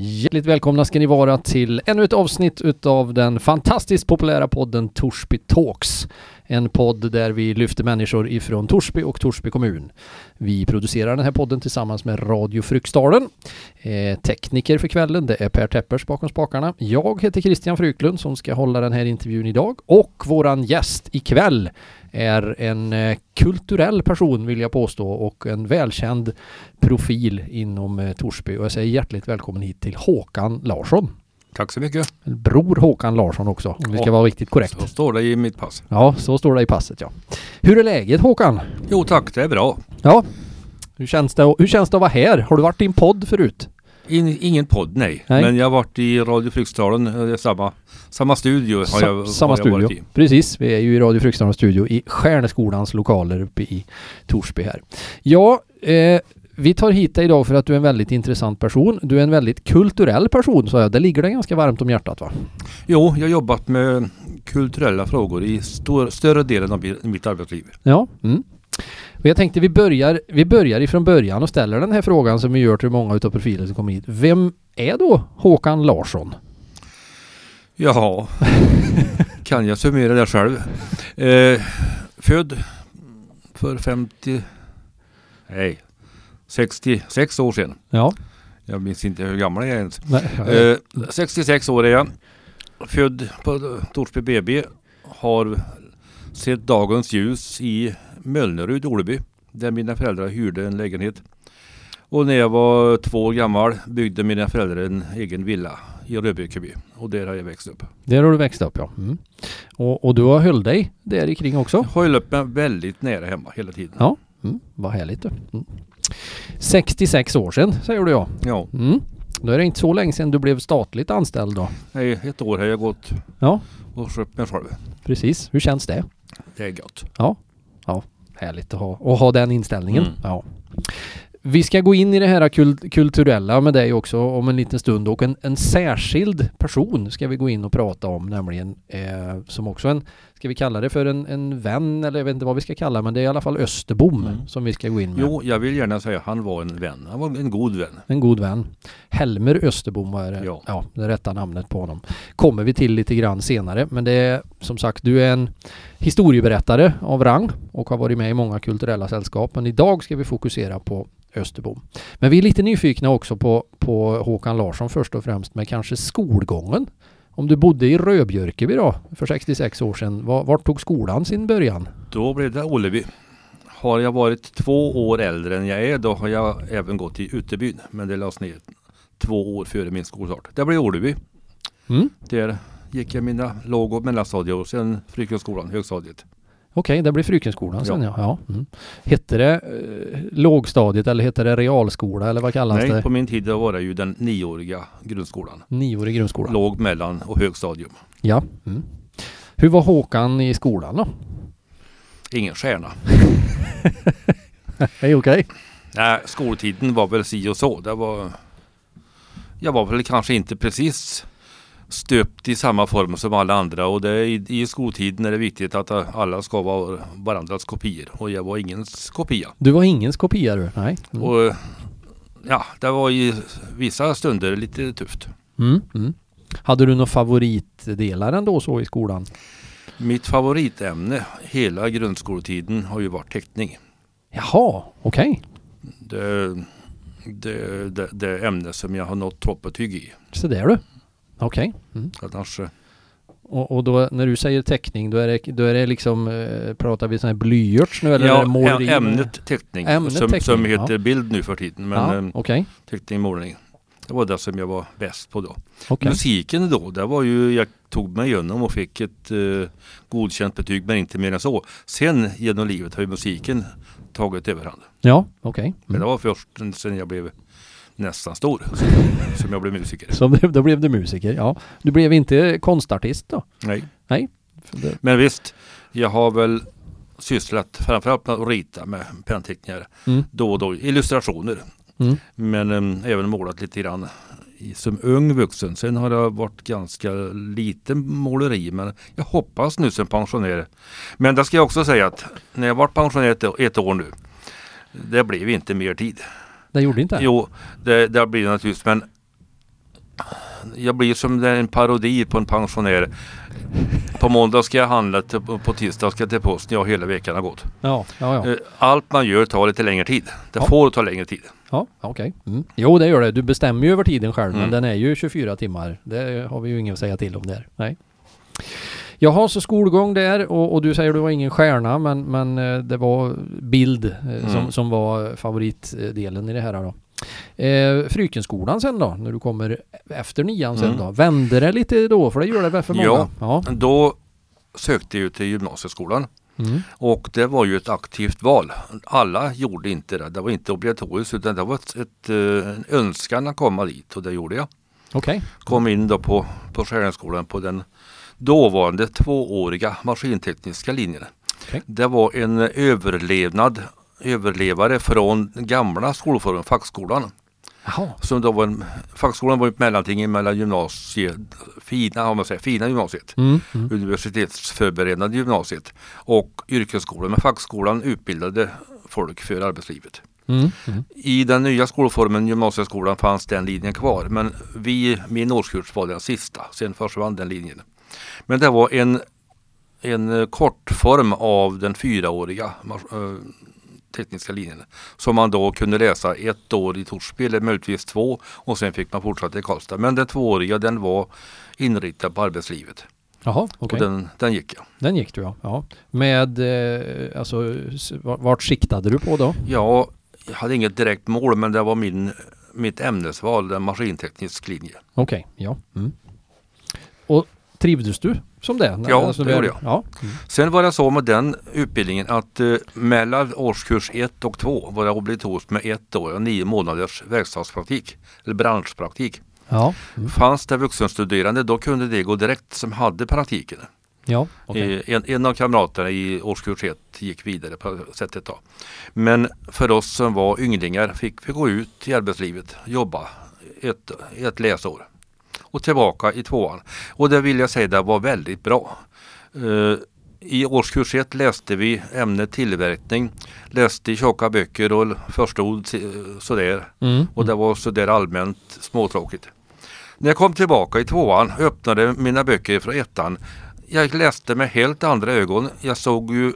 Hjärtligt välkomna ska ni vara till ännu ett avsnitt utav den fantastiskt populära podden Torsby Talks. En podd där vi lyfter människor ifrån Torsby och Torsby kommun. Vi producerar den här podden tillsammans med Radio Fryksdalen. Eh, tekniker för kvällen, det är Per Teppers bakom spakarna. Jag heter Christian Fryklund som ska hålla den här intervjun idag och våran gäst ikväll är en eh, kulturell person vill jag påstå och en välkänd profil inom eh, Torsby och jag säger hjärtligt välkommen hit till Håkan Larsson. Tack så mycket. Bror Håkan Larsson också om vi ska vara riktigt korrekt. Så står det i mitt pass. Ja, så står det i passet ja. Hur är läget Håkan? Jo tack, det är bra. Ja. Hur känns det, hur känns det att vara här? Har du varit i en podd förut? In, ingen podd, nej. Nej. Men jag har varit i Radio Fryksdalen, eh, samma, samma studio har Sa- jag, samma har jag varit i. Precis, vi är ju i Radio Fryksdalens studio i Stjärneskolans lokaler uppe i Torsby här. Ja, eh, vi tar hit dig idag för att du är en väldigt intressant person. Du är en väldigt kulturell person sa jag. Det ligger dig ganska varmt om hjärtat va? Jo, jag har jobbat med kulturella frågor i stor, större delen av mi- mitt arbetsliv. Ja. Mm. Och jag tänkte vi börjar, vi börjar ifrån början och ställer den här frågan som vi gör till många utav profiler som kommer hit. Vem är då Håkan Larsson? Jaha, kan jag summera det själv? Eh, född för 50, nej, 66 år sedan. Ja. Jag minns inte hur gammal jag är ens. Nej, Eh, 66 år är jag. Född på Torsby BB. Har sett dagens ljus i Mölnerud, Oleby. Där mina föräldrar hyrde en lägenhet. Och när jag var två år gammal byggde mina föräldrar en egen villa i Rödbyckeby. Och där har jag växt upp. Där har du växt upp ja. Mm. Och, och du har höll dig där kring också? Jag höll upp mig väldigt nära hemma hela tiden. Ja. Mm. Vad härligt. Mm. 66 år sedan säger du ja. Ja, Mm. Då är det inte så länge sedan du blev statligt anställd då. nej, ett år har jag gått Ja, och skött mig själv. precis. Hur känns det? Det är gott. Härligt att ha, att ha den inställningen. Mm. Ja. Vi ska gå in i det här kul- kulturella med dig också om en liten stund och en, en särskild person ska vi gå in och prata om nämligen eh, som också en, ska vi kalla det för en, en vän eller jag vet inte vad vi ska kalla men det är i alla fall Österbom Mm. som vi ska gå in med. Jo, jag vill gärna säga att han var en vän. Han var en god vän. En god vän. Helmer Österbom var det, ja. Ja. det rätta namnet på honom. Kommer vi till lite grann senare. Men det är som sagt, du är en historieberättare av rang och har varit med i många kulturella sällskap. Men idag ska vi fokusera på Österbom. Men vi är lite nyfikna också på, på Håkan Larsson först och främst med kanske skolgången. Om du bodde i Rödbjörkeby då för 66 år sedan, var, vart tog skolan sin början? Då blev det Oleby. Har jag varit två år äldre än jag är då har jag även gått i Utebyn. Men det lades ner två år före min skolstart. Det blev Oleby. Mm? Där gick jag mina låg och mellanstadier och sen Frykenskolan, högstadiet. Okej, det blir Frykenskolan sen ja. Ja. ja. Mm. Hette det eh, lågstadiet eller hette det realskola eller vad kallas Nej, det? på min tid då var det ju den nioåriga grundskolan. Nioårig grundskola. Låg, mellan och högstadium. Ja. Mm. Hur var Håkan i skolan då? Ingen stjärna. Hej okej. Nej, skoltiden var väl si och så. Det var, jag var väl kanske inte precis stöpt i samma form som alla andra och det, i, i skoltiden är det viktigt att alla ska vara varandras kopior och jag var ingens kopia. Du var ingens kopia du? Nej. Mm. Och ja, det var i vissa stunder lite tufft. Mm. Mm. Hade du några favoritdelar ändå så i skolan? Mitt favoritämne hela grundskoletiden har ju varit teckning. Jaha, okej. Det, det, det, det ämne som jag har nått toppbetyg i. Så där du. Okej. Mm. Annars, eh, Och, och då när du säger teckning då är det, då är det liksom, eh, pratar vi sån här blyerts nu eller ja, ä- ämnet teckning, Ämnet som, teckning, som heter ja. bild nu för tiden. Men Ja, eh, okej. teckning, målning. Det var det som jag var bäst på då. Okej. Musiken då, det var ju, jag tog mig igenom och fick ett eh, godkänt betyg men inte mer än så. Sen genom livet har ju musiken tagit överhand. Ja, okej. Men Mm. det var först sen jag blev nästan stor som jag blev musiker. Det- då blev du musiker, ja. Du blev inte konstartist då? Nej. Det- Men visst, jag har väl sysslat framförallt med att rita med pennteckningar. Mm. Då och då illustrationer. Mm. Men äm, även målat lite grann i, som ung vuxen. Sen har det varit ganska lite måleri. Men jag hoppas nu som pensionär. Men det ska jag också säga att när jag varit pensionär ett, ett år nu. Det blev inte mer tid. Det gjorde inte? Jo, det, det blir det naturligtvis. Men jag blir som en parodi på en pensionär. På måndag ska jag handla, till, på tisdag ska jag till posten. Ja, hela veckan har gått. Ja, ja, ja. Eh, Allt man gör tar lite längre tid. Det Ja. får ta längre tid. Ja, okej. Mm. Jo, det gör det. Du bestämmer ju över tiden själv, men Mm. den är ju 24 timmar. Det har vi ju inget att säga till om där. Nej. Jaha, så skolgång där och, och du säger du var ingen stjärna, men, men eh, det var bild eh, som, Mm. som var favoritdelen i det här då. Eh, Frykenskolan sen då, när du kommer efter nian sen Mm. då. Vände det lite då? För det gör det väl för många? Ja. Ja. Då sökte jag till gymnasieskolan Mm. och det var ju ett aktivt val. Alla gjorde inte det. Det var inte obligatoriskt utan det var ett, ett, eh, en önskan att komma dit och det gjorde jag. Okej. Kom in då på, på Skärningsskolan på den dåvarande tvååriga maskintekniska linjen. Okej. Det var en överlevnad överlevare från gamla skolformen, fackskolan. Jaha. Som då var en, fackskolan var ett mellanting mellan gymnasiet, fina, om man säger, fina gymnasiet, Mm. Mm. universitetsförberedande gymnasiet och yrkesskolan. Men fackskolan utbildade folk för arbetslivet. Mm. Mm. I den nya skolformen gymnasieskolan fanns den linjen kvar men vi, min årskurs var den sista. Sen försvann den linjen. Men det var en, en eh, kortform av den fyraåriga eh, tekniska linjen. Som man då kunde läsa ett år i Torsby eller möjligtvis två och sen fick man fortsätta i Karlstad. Men den tvååriga den var inriktad på arbetslivet. Jaha, okej. Och den, den gick jag. Den gick du ja. ja. Med, eh, alltså, vart- siktade du på då? Ja, jag hade inget direkt mål men det var min, mitt ämnesval, den maskinteknisk linje. Okej, ja. Mm. Och trivdes du som det? Ja, Alltså, det gjorde jag. Ja. Mm. Sen var det så med den utbildningen att eh, mellan årskurs 1 och 2 var det obligatoriskt med ett år och nio månaders verkstadspraktik eller branschpraktik. Ja, mm. Fanns det vuxenstuderande då kunde det gå direkt som hade praktiken. ja okej. Eh, En, en av kamraterna i årskurs 1 gick vidare på sättet då. Men för oss som var ynglingar fick vi gå ut i arbetslivet, jobba ett, ett läsår och tillbaka i tvåan. Och det vill jag säga det var väldigt bra. Eh, I årskurs 1 läste vi ämnet tillverkning, läste i tjocka böcker och förstod sådär. Mm. Och det var sådär allmänt småtråkigt. När jag kom tillbaka i tvåan öppnade mina böcker från ettan. Jag läste med helt andra ögon. Jag såg ju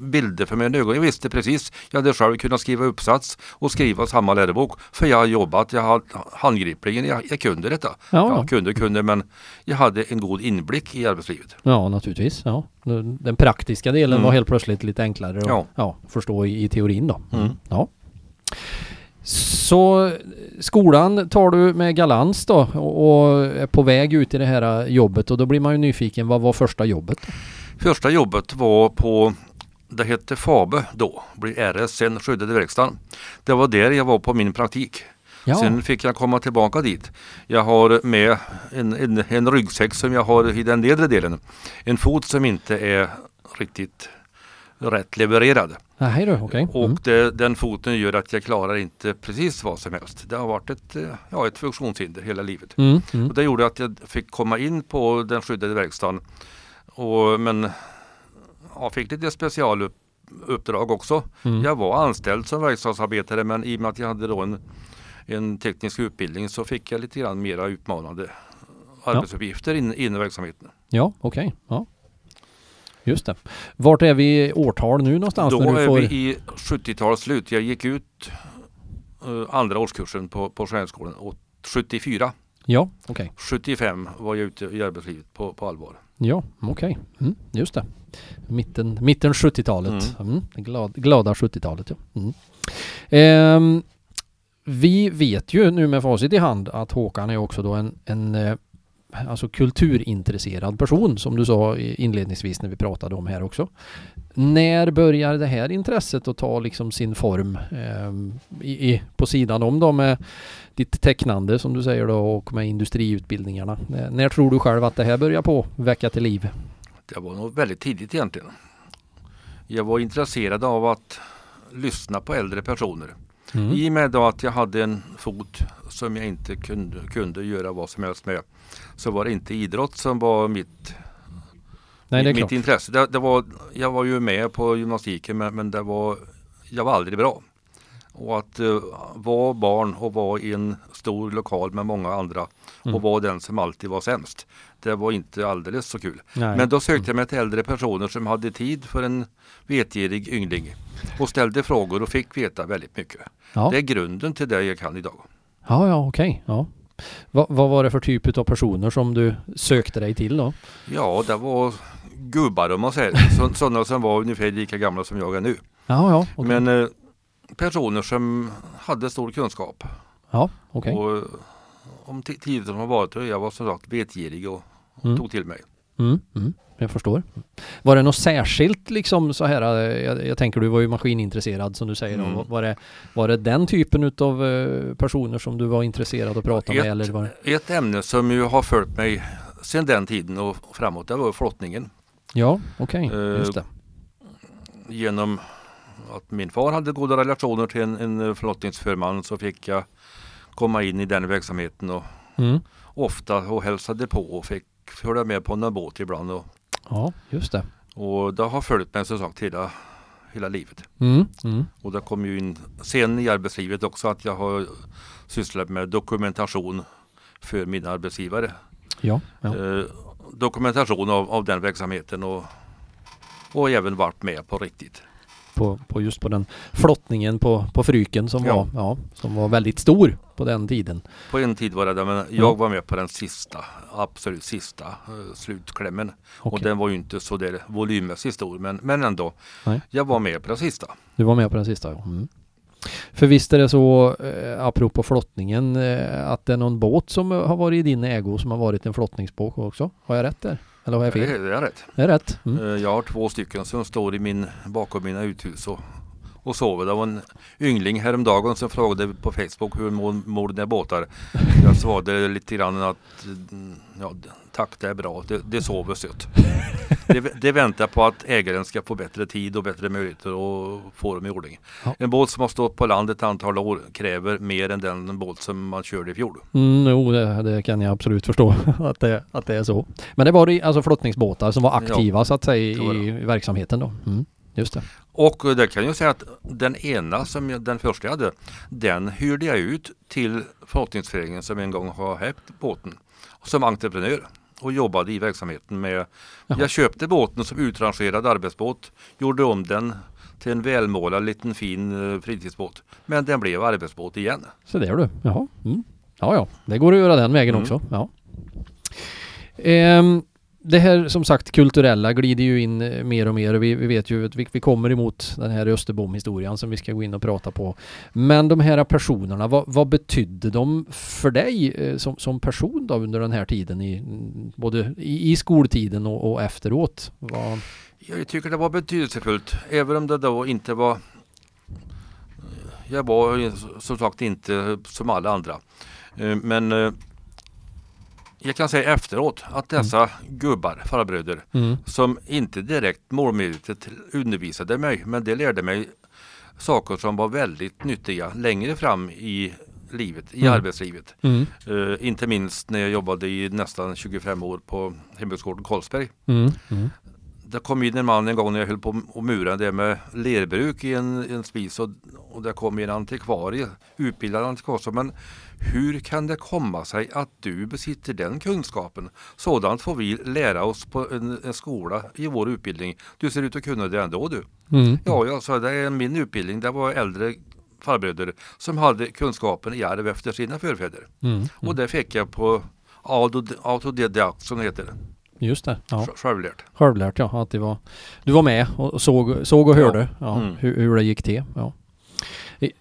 bilder för mina ögon. Jag visste precis. Jag hade själv kunnat skriva uppsats och skriva samma lärobok. För jag har jobbat, jag har handgripligen, jag, jag kunde detta. Ja, Jag kunde, kunde men jag hade en god inblick i arbetslivet. ja, naturligtvis. Ja. Den praktiska delen Mm. var helt plötsligt lite enklare att Ja. ja, förstå i, i teorin då. Mm. Ja. Så skolan tar du med galans då och och är på väg ut i det här jobbet och då blir man ju nyfiken. Vad var första jobbet? Första jobbet var på, det hette Fabe då, blev RS, sen skyddade verkstaden. Det var där jag var på min praktik. Ja, Sen fick jag komma tillbaka dit. Jag har med en, en, en ryggsäck som jag har i den nedre delen. En fot som inte är riktigt rätt levererad. Nej okej. Och Mm. det, den foten gör att jag klarar inte precis vad som helst. Det har varit ett, ja, ett funktionshinder hela livet. Mm. Mm. Och det gjorde att jag fick komma in på den skyddade verkstaden. Och, men jag fick lite specialuppdrag också. Mm. Jag var anställd som verkstadsarbetare men i och med att jag hade då en, en teknisk utbildning så fick jag lite grann mera utmanande arbetsuppgifter in, inom verksamheten. Ja, okej. Ja. Just det. Vart är vi i årtal nu någonstans? Då när du är får... vi i 70-talets slut. Jag gick ut eh, andra årskursen på, på Stjärnskolan och 74. Ja, okej. 75 var jag ute i arbetslivet på, på allvar. Ja, okej. Mm, just det. Mitten, mitten 70-talet. Mm. det glad, glada 70-talet, ja. Mm. Ehm, vi vet ju nu med facit i hand att Håkan är också då en, en eh, alltså kulturintresserad person som du sa inledningsvis när vi pratade om här också. När börjar det här intresset att ta liksom sin form eh, i, i, på sidan om då med ditt tecknande som du säger då och med industriutbildningarna? Eh, när tror du själv att det här börjar på väcka till liv? Det var nog väldigt tidigt egentligen. Jag var intresserad av att lyssna på äldre personer. Mm. I och med då att jag hade en fot som jag inte kunde, kunde göra vad som helst med så var det inte idrott som var mitt, Nej, mitt klart. intresse. Det, det var, jag var ju med på gymnastiken men, men det var, jag var aldrig bra. Och att uh, vara barn och vara i en stor lokal med många andra Mm. och vara den som alltid var sämst. Det var inte alldeles så kul. Nej. Men då sökte jag mig till äldre personer som hade tid för en vetgirig yngling och ställde frågor och fick veta väldigt mycket. ja. Det är grunden till det jag kan idag. ja, ja, okej. Ja. Va, vad var det för typ av personer som du sökte dig till då? Ja, det var gubbar om man säger. Så, sådana som var ungefär lika gamla som jag är nu. Ja, ja, okej. Men eh, personer som hade stor kunskap. Ja, okej. Och eh, om ti- tiden som har varit och jag var som sagt vetgirig och Mm. tog till mig. Mm, mm, jag förstår. Var det något särskilt liksom så här, eh, jag, jag tänker du var ju maskinintresserad som du säger. Mm. Var, var, det, var det den typen utav eh, personer som du var intresserad att prata med? Ett- Eller var det? Ett ämne som ju har följt mig sedan den tiden och framåt, det var flottningen. Ja, okej, Eh, just det. Genom att min far hade goda relationer till en, en flottningsförman så fick jag komma in i den verksamheten och Mm. ofta och hälsade på och fick följa med på någon båt ibland. Och, Ja, just det. och det har följt mig som sagt hela, hela livet. Mm, mm. Och det kom ju in sen i arbetslivet också att jag har sysslat med dokumentation för mina arbetsgivare. Ja, ja. Eh, dokumentation av, av den verksamheten och, och även varit med på riktigt. På, på just på den flottningen på, på Fryken som, Ja. var, ja, som var väldigt stor på den tiden. På en tid var det det, men jag Ja. var med på den sista, absolut sista eh, slutklämmen. Och Okej. den var ju inte så där volymmässigt stor, men, men ändå. Nej. Jag var med på den sista. Du var med på den sista, ja. Mm. För visst är det så, eh, apropå flottningen, eh, att det är någon båt som har varit i din ägo som har varit en flottningsbåt också? Har jag rätt där? Eller har jag Det fel? är, det är rätt. Det är rätt. Mm. Eh, Jag har två stycken som står i min, bakom mina uthus och, och sover. Det var en yngling häromdagen som frågade på Facebook hur mår, mår dina båtar? Jag svarade lite grann att mm, ja, tack det är bra, det, det sover sött. Det, det väntar på att ägaren ska få bättre tid och bättre möjligheter och få dem i ordning. Ja. En båt som har stått på land ett antal år kräver mer än den båt som man körde i fjol. Mm, jo, det, det kan jag absolut förstå att det, att det är så. Men det var det alltså flottningsbåtar som var aktiva så att säga i, i verksamheten då? Mm, just det. Och eh, det kan jag säga att den ena som jag, den första jag hade, den hyrde jag ut till flottningsföreningen som en gång har hävt båten som entreprenör och jobbade i verksamheten med. Jaha. Jag köpte båten som utrangerad arbetsbåt, gjorde om den till en välmålad liten fin eh, fritidsbåt. Men den blev arbetsbåt igen. Så det är du. Jaha. Mm. Ja, ja. Det går att göra den vägen Mm. också. Ja. Ehm, det här som sagt kulturella glider ju in eh, mer och mer och vi, vi vet ju att vi, vi kommer emot den här Österbom-historien som vi ska gå in och prata på. Men de här personerna, vad, vad betydde de för dig eh, som, som person då under den här tiden i, mm, både i, i skoltiden och, och efteråt? Vad, Jag tycker det var betydelsefullt, även om det då inte var Jag var som sagt inte som alla andra. Eh, men jag kan säga efteråt att dessa gubbar, farbröder, mm. som inte direkt målmedvetet undervisade mig, men det lärde mig saker som var väldigt nyttiga längre fram i livet, i Mm. arbetslivet. Mm. Eh, inte minst när jag jobbade i nästan 25 år på hembygdsgården Karlsberg. Mm. Mm. Det kom in en man en gång när jag höll på att mura det med lerbruk i en, en spis och, och det kom en antikvarie, utbildad antikvarie. Men hur kan det komma sig att du besitter den kunskapen? Sådant får vi lära oss på en, en skola i vår utbildning. Du ser ut att kunna det ändå du. Mm. Ja, jag sa det är min utbildning. Det var äldre farbröder som hade kunskapen i arv efter sina förfäder. Mm. Och det fick jag på autod- autodidakt som det heter. Just det. Ja. Sj- Självlärt. Självlärt ja, att det var Du var med och såg, såg och Ja. hörde ja, Mm. hur, hur det gick till. Ja.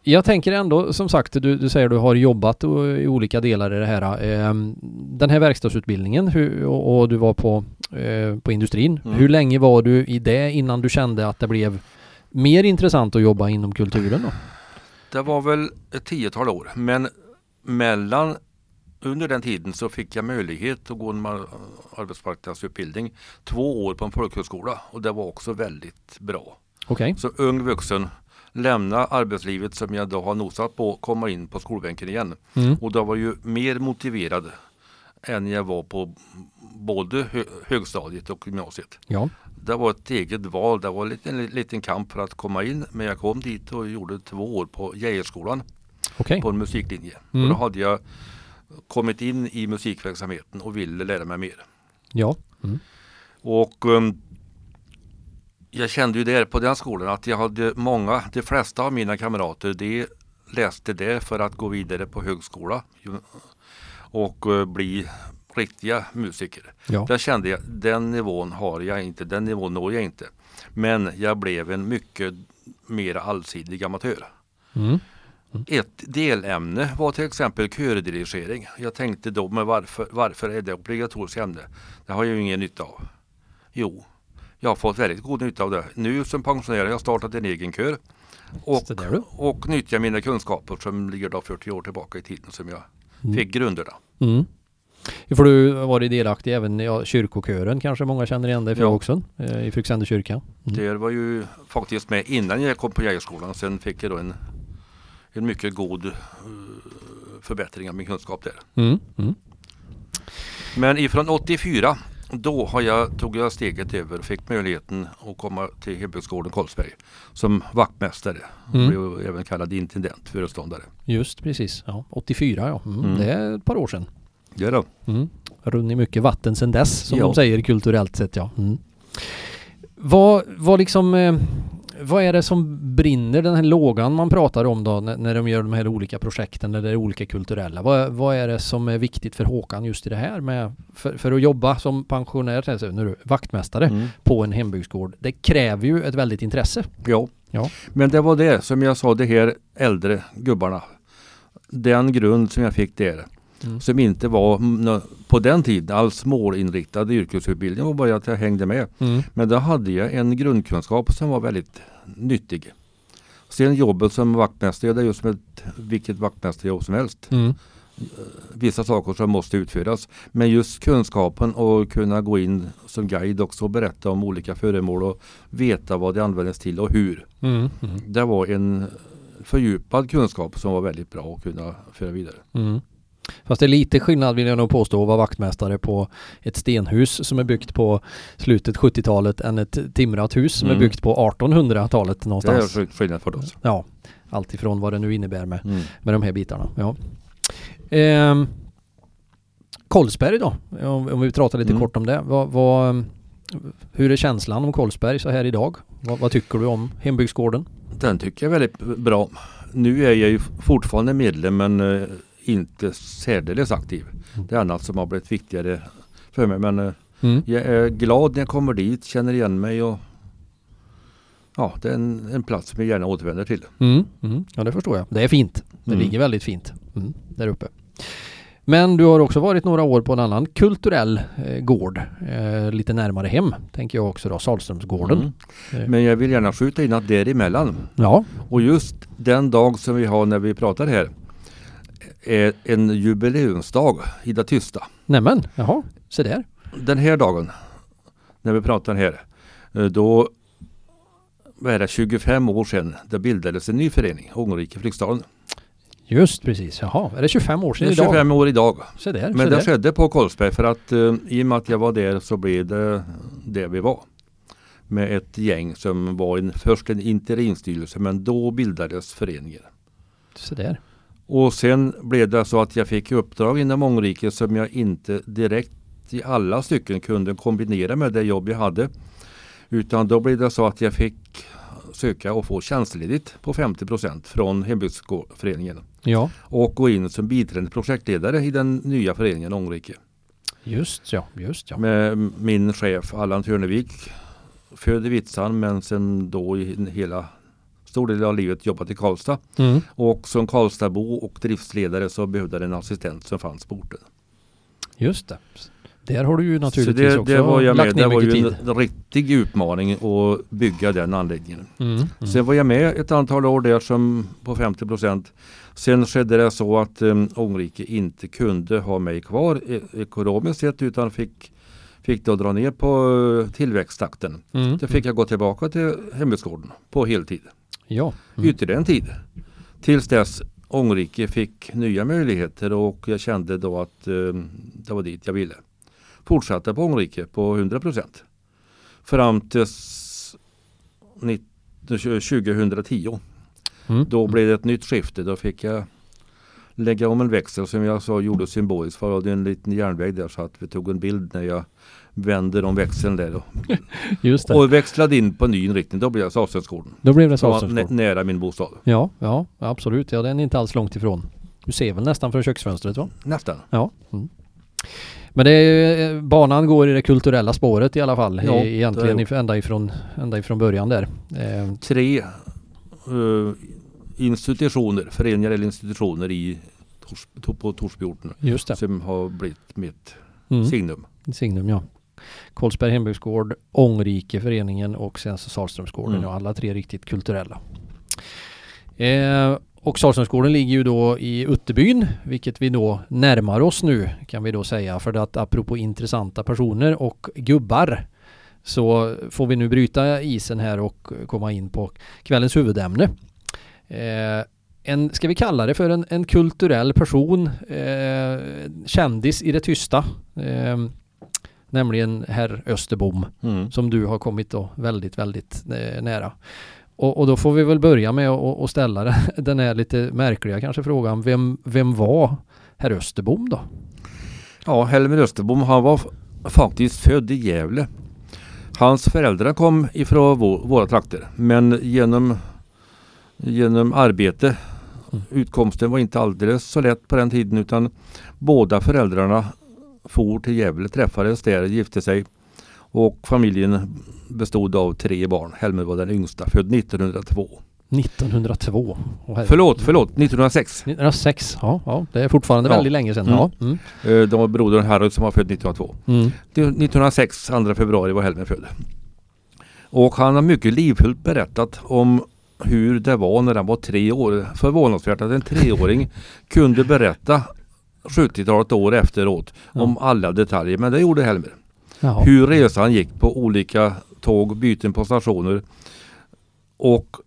Jag tänker ändå som sagt, du, du säger du har jobbat i olika delar i det här. ehm, Den här verkstadsutbildningen hur, och, du var på, eh, på industrin. Mm. Hur länge var du i det innan du kände att det blev mer intressant att jobba inom kulturen då? Det var väl ett tiotal år, men mellan under den tiden så fick jag möjlighet att gå en mar- arbetsmarknadsutbildning två år på en folkhögskola och det var också väldigt bra. Okej. Så ung vuxen, lämna arbetslivet som jag då har nosat på, komma in på skolbänken igen. Mm. Och då var ju mer motiverad än jag var på både hö- högstadiet och gymnasiet. Ja. det var ett eget val. Det var en liten, liten kamp för att komma in. Men jag kom dit och gjorde två år på Geijerskolan Okej. på en musiklinje. Mm. Och då hade jag kommit in i musikverksamheten och ville lära mig mer. Ja. Mm. Och um, jag kände ju där på den skolan att jag hade många, de flesta av mina kamrater, de läste där för att gå vidare på högskola och uh, bli riktiga musiker. Ja. Där kände jag, den nivån har jag inte, den nivån når jag inte. Men jag blev en mycket mer allsidig amatör. Mm. Ett delämne var till exempel kördirigering. Jag tänkte då, men varför, varför är det obligatoriskt ämne? Det har jag ju ingen nytta av. Jo, jag har fått väldigt god nytta av det. Nu som pensionär har jag startat en egen kör och, och nyttjar mina kunskaper som ligger då 40 år tillbaka i tiden som jag Mm. fick grunderna. Mm. För du har varit delaktig även i ja, kyrkokören kanske många känner igen dig för Ja. också eh, i Fryksände kyrka. Mm. Det var ju faktiskt med innan jag kom på Jägarskolan. Sen fick jag då en, en mycket god eh, förbättring av min kunskap där. Mm. Mm. Men ifrån 84 då har jag, tog jag steget över och fick möjligheten att komma till Hembygdsgården Karlsberg som vaktmästare. Mm. Blev även kallad intendent, föreståndare. Just precis. Ja, 84 ja. Mm. Mm. Det är ett par år sedan. Det då. Mm. Runnit mycket vatten sedan dess som Ja. de säger kulturellt sett ja. Mm. Vad, vad liksom eh, vad är det som brinner den här lågan man pratar om då när, när de gör de här olika projekten eller olika kulturella? Vad, vad är det som är viktigt för Håkan just i det här med för, för att jobba som pensionär, nu du vaktmästare Mm. på en hembygdsgård. Det kräver ju ett väldigt intresse. Ja. Ja. men det var det som jag sa, de här äldre gubbarna. Den grund som jag fick där Mm. som inte var mm, på den tiden alls målinriktad yrkesutbildning var bara att jag hängde med. Mm. Men då hade jag en grundkunskap som var väldigt nyttig. Sen jobbet som vaktmästare, det är ju som ett, vilket vaktmästarjobb som helst. Mm. Vissa saker som måste utföras. Men just kunskapen och kunna gå in som guide också och berätta om olika föremål och veta vad det användes till och hur. Mm. Mm. Det var en fördjupad kunskap som var väldigt bra att kunna föra vidare. Fast det är lite skillnad vill jag nog påstå att vara vaktmästare på ett stenhus som är byggt på slutet 70-talet än ett timrat hus som är Mm. byggt på 1800-talet Det är någonstans. sk- skillnad för oss. Ja, allt ifrån vad det nu innebär med, Mm. med de här bitarna. Ja. Ehm, Kolsberg då, om, om vi pratar lite Mm. kort om det. Vad, vad, hur är känslan om Kolsberg så här idag? Vad, vad tycker du om hembygdsgården? Den tycker jag är väldigt bra. Nu är jag ju fortfarande medlem men eh, inte särdeles aktiv. Mm. Det är annat som har blivit viktigare för mig. Men eh, Mm. jag är glad när jag kommer dit, känner igen mig och ja, det är en, en plats som jag gärna återvänder till. Mm, mm. Ja det förstår jag. Det är fint. Det Mm. ligger väldigt fint mm, där uppe. Men du har också varit några år på en annan kulturell eh, gård. Eh, lite närmare hem tänker jag också då, Salströmsgården. Mm. Eh, Men jag vill gärna skjuta in att däremellan Ja, och just den dag som vi har när vi pratar här är en jubileumsdag i det tysta. nämen, jaha, se där. Den här dagen när vi pratar här eh, då vad är det, 25 år sedan det bildades en ny förening, Ångerike Fryksdalen. Just precis, jaha. Är det 25 år Det sedan idag? 25 år idag. Se där, Men se det där. skedde på Karlsberg för att eh, i och med att jag var där så blev det det vi var. Med ett gäng som var en, först en interimstyrelse men då bildades föreningen. Se där. Och sen blev det så att jag fick uppdrag inom Ångerike som jag inte direkt i alla stycken kunde kombinera med det jobb jag hade. Utan då blev det så att jag fick söka och få tjänstledigt på 50% från hembygdsföreningen. Ja, Och gå in som biträdande projektledare i den nya föreningen Ångerike. just ja, just ja. Med min chef Allan Törnevik. Född i Vitsan men sen då i hela stor del av livet jobbat i Karlstad. Mm. Och som Karlstadbo och driftsledare så behövde jag en assistent som fanns på orten. Just det. Där har du ju naturligtvis det, också det var jag lagt med. ner Det var ju tid. en riktig utmaning att bygga den anläggningen. Mm. Mm. Sen var jag med ett antal år där som på 50 procent. Sen skedde det så att um, Ångerike inte kunde ha mig kvar e- ekonomiskt sett utan fick, fick då dra ner på eh, tillväxttakten. Mm. Då fick jag gå tillbaka till hembygdsgården på heltid. Ja. Mm. Ytterligare en tid. Tills dess Ångerike fick nya möjligheter och jag kände då att eh, det var dit jag ville. Fortsatte på Ångerike på 100 procent. fram till s- nitt- 2010. Mm. Då blev det ett nytt skifte. Då fick jag lägga om en växel som jag sa gjorde symboliskt. För det en liten järnväg där så att vi tog en bild när jag vände om växeln där. Och, Just det. och växlade in på ny inriktning. Då blev jag Salsjöhögskolan. Då blev det nä- Salsjöhögskolan. nära min bostad. Ja, ja, absolut. Ja, den är inte alls långt ifrån. Du ser väl nästan från köksfönstret va? Nästan. Ja. Mm. Men det är, banan går i det kulturella spåret i alla fall. Ja, e- egentligen det ända ifrån, ända ifrån början där. Eh, Tre eh, institutioner, föreningar eller institutioner i på Torsbyorten. just det. Som har blivit mitt Mm. signum. Signum ja. Kolsberg hembygdsgård, Ångrike föreningen och sen så Salströmsgården. Mm. Ja, alla tre riktigt kulturella. Eh, och Salströmsgården ligger ju då i Utterbyn, vilket vi då närmar oss nu kan vi då säga. För att apropå intressanta personer och gubbar så får vi nu bryta isen här och komma in på kvällens huvudämne. Eh, en, ska vi kalla det för en, en kulturell person, eh, kändis i det tysta. Eh, nämligen herr Österbom Mm. som du har kommit då väldigt, väldigt eh, nära. Och, och då får vi väl börja med att ställa den- här lite märkliga kanske frågan. Vem, vem var herr Österbom då? Ja, Helmer Österbom han var faktiskt född i Gävle. Hans föräldrar kom ifrån vå- våra trakter men genom, genom arbete, Mm. utkomsten var inte alldeles så lätt på den tiden utan båda föräldrarna for till Gävle, träffades där, gifte sig och familjen bestod av tre barn. Helmer var den yngsta, född 1902. 1902. Åh, herre- Förlåt, förlåt, 1906. 1906, ja, ja det är fortfarande Ja. väldigt länge sedan. Mm. Ja. Mm. Eh, De var brodern Harry som var född 1902. Mm. Det- 1906, 2 februari var Helmer född. Och han har mycket livfullt berättat om hur det var när han var tre år. Förvånansvärt att en treåring kunde berätta 70-talet år efteråt om alla detaljer. Men det gjorde Helmer. Jaha. Hur resan gick på olika tåg, byten på stationer. Och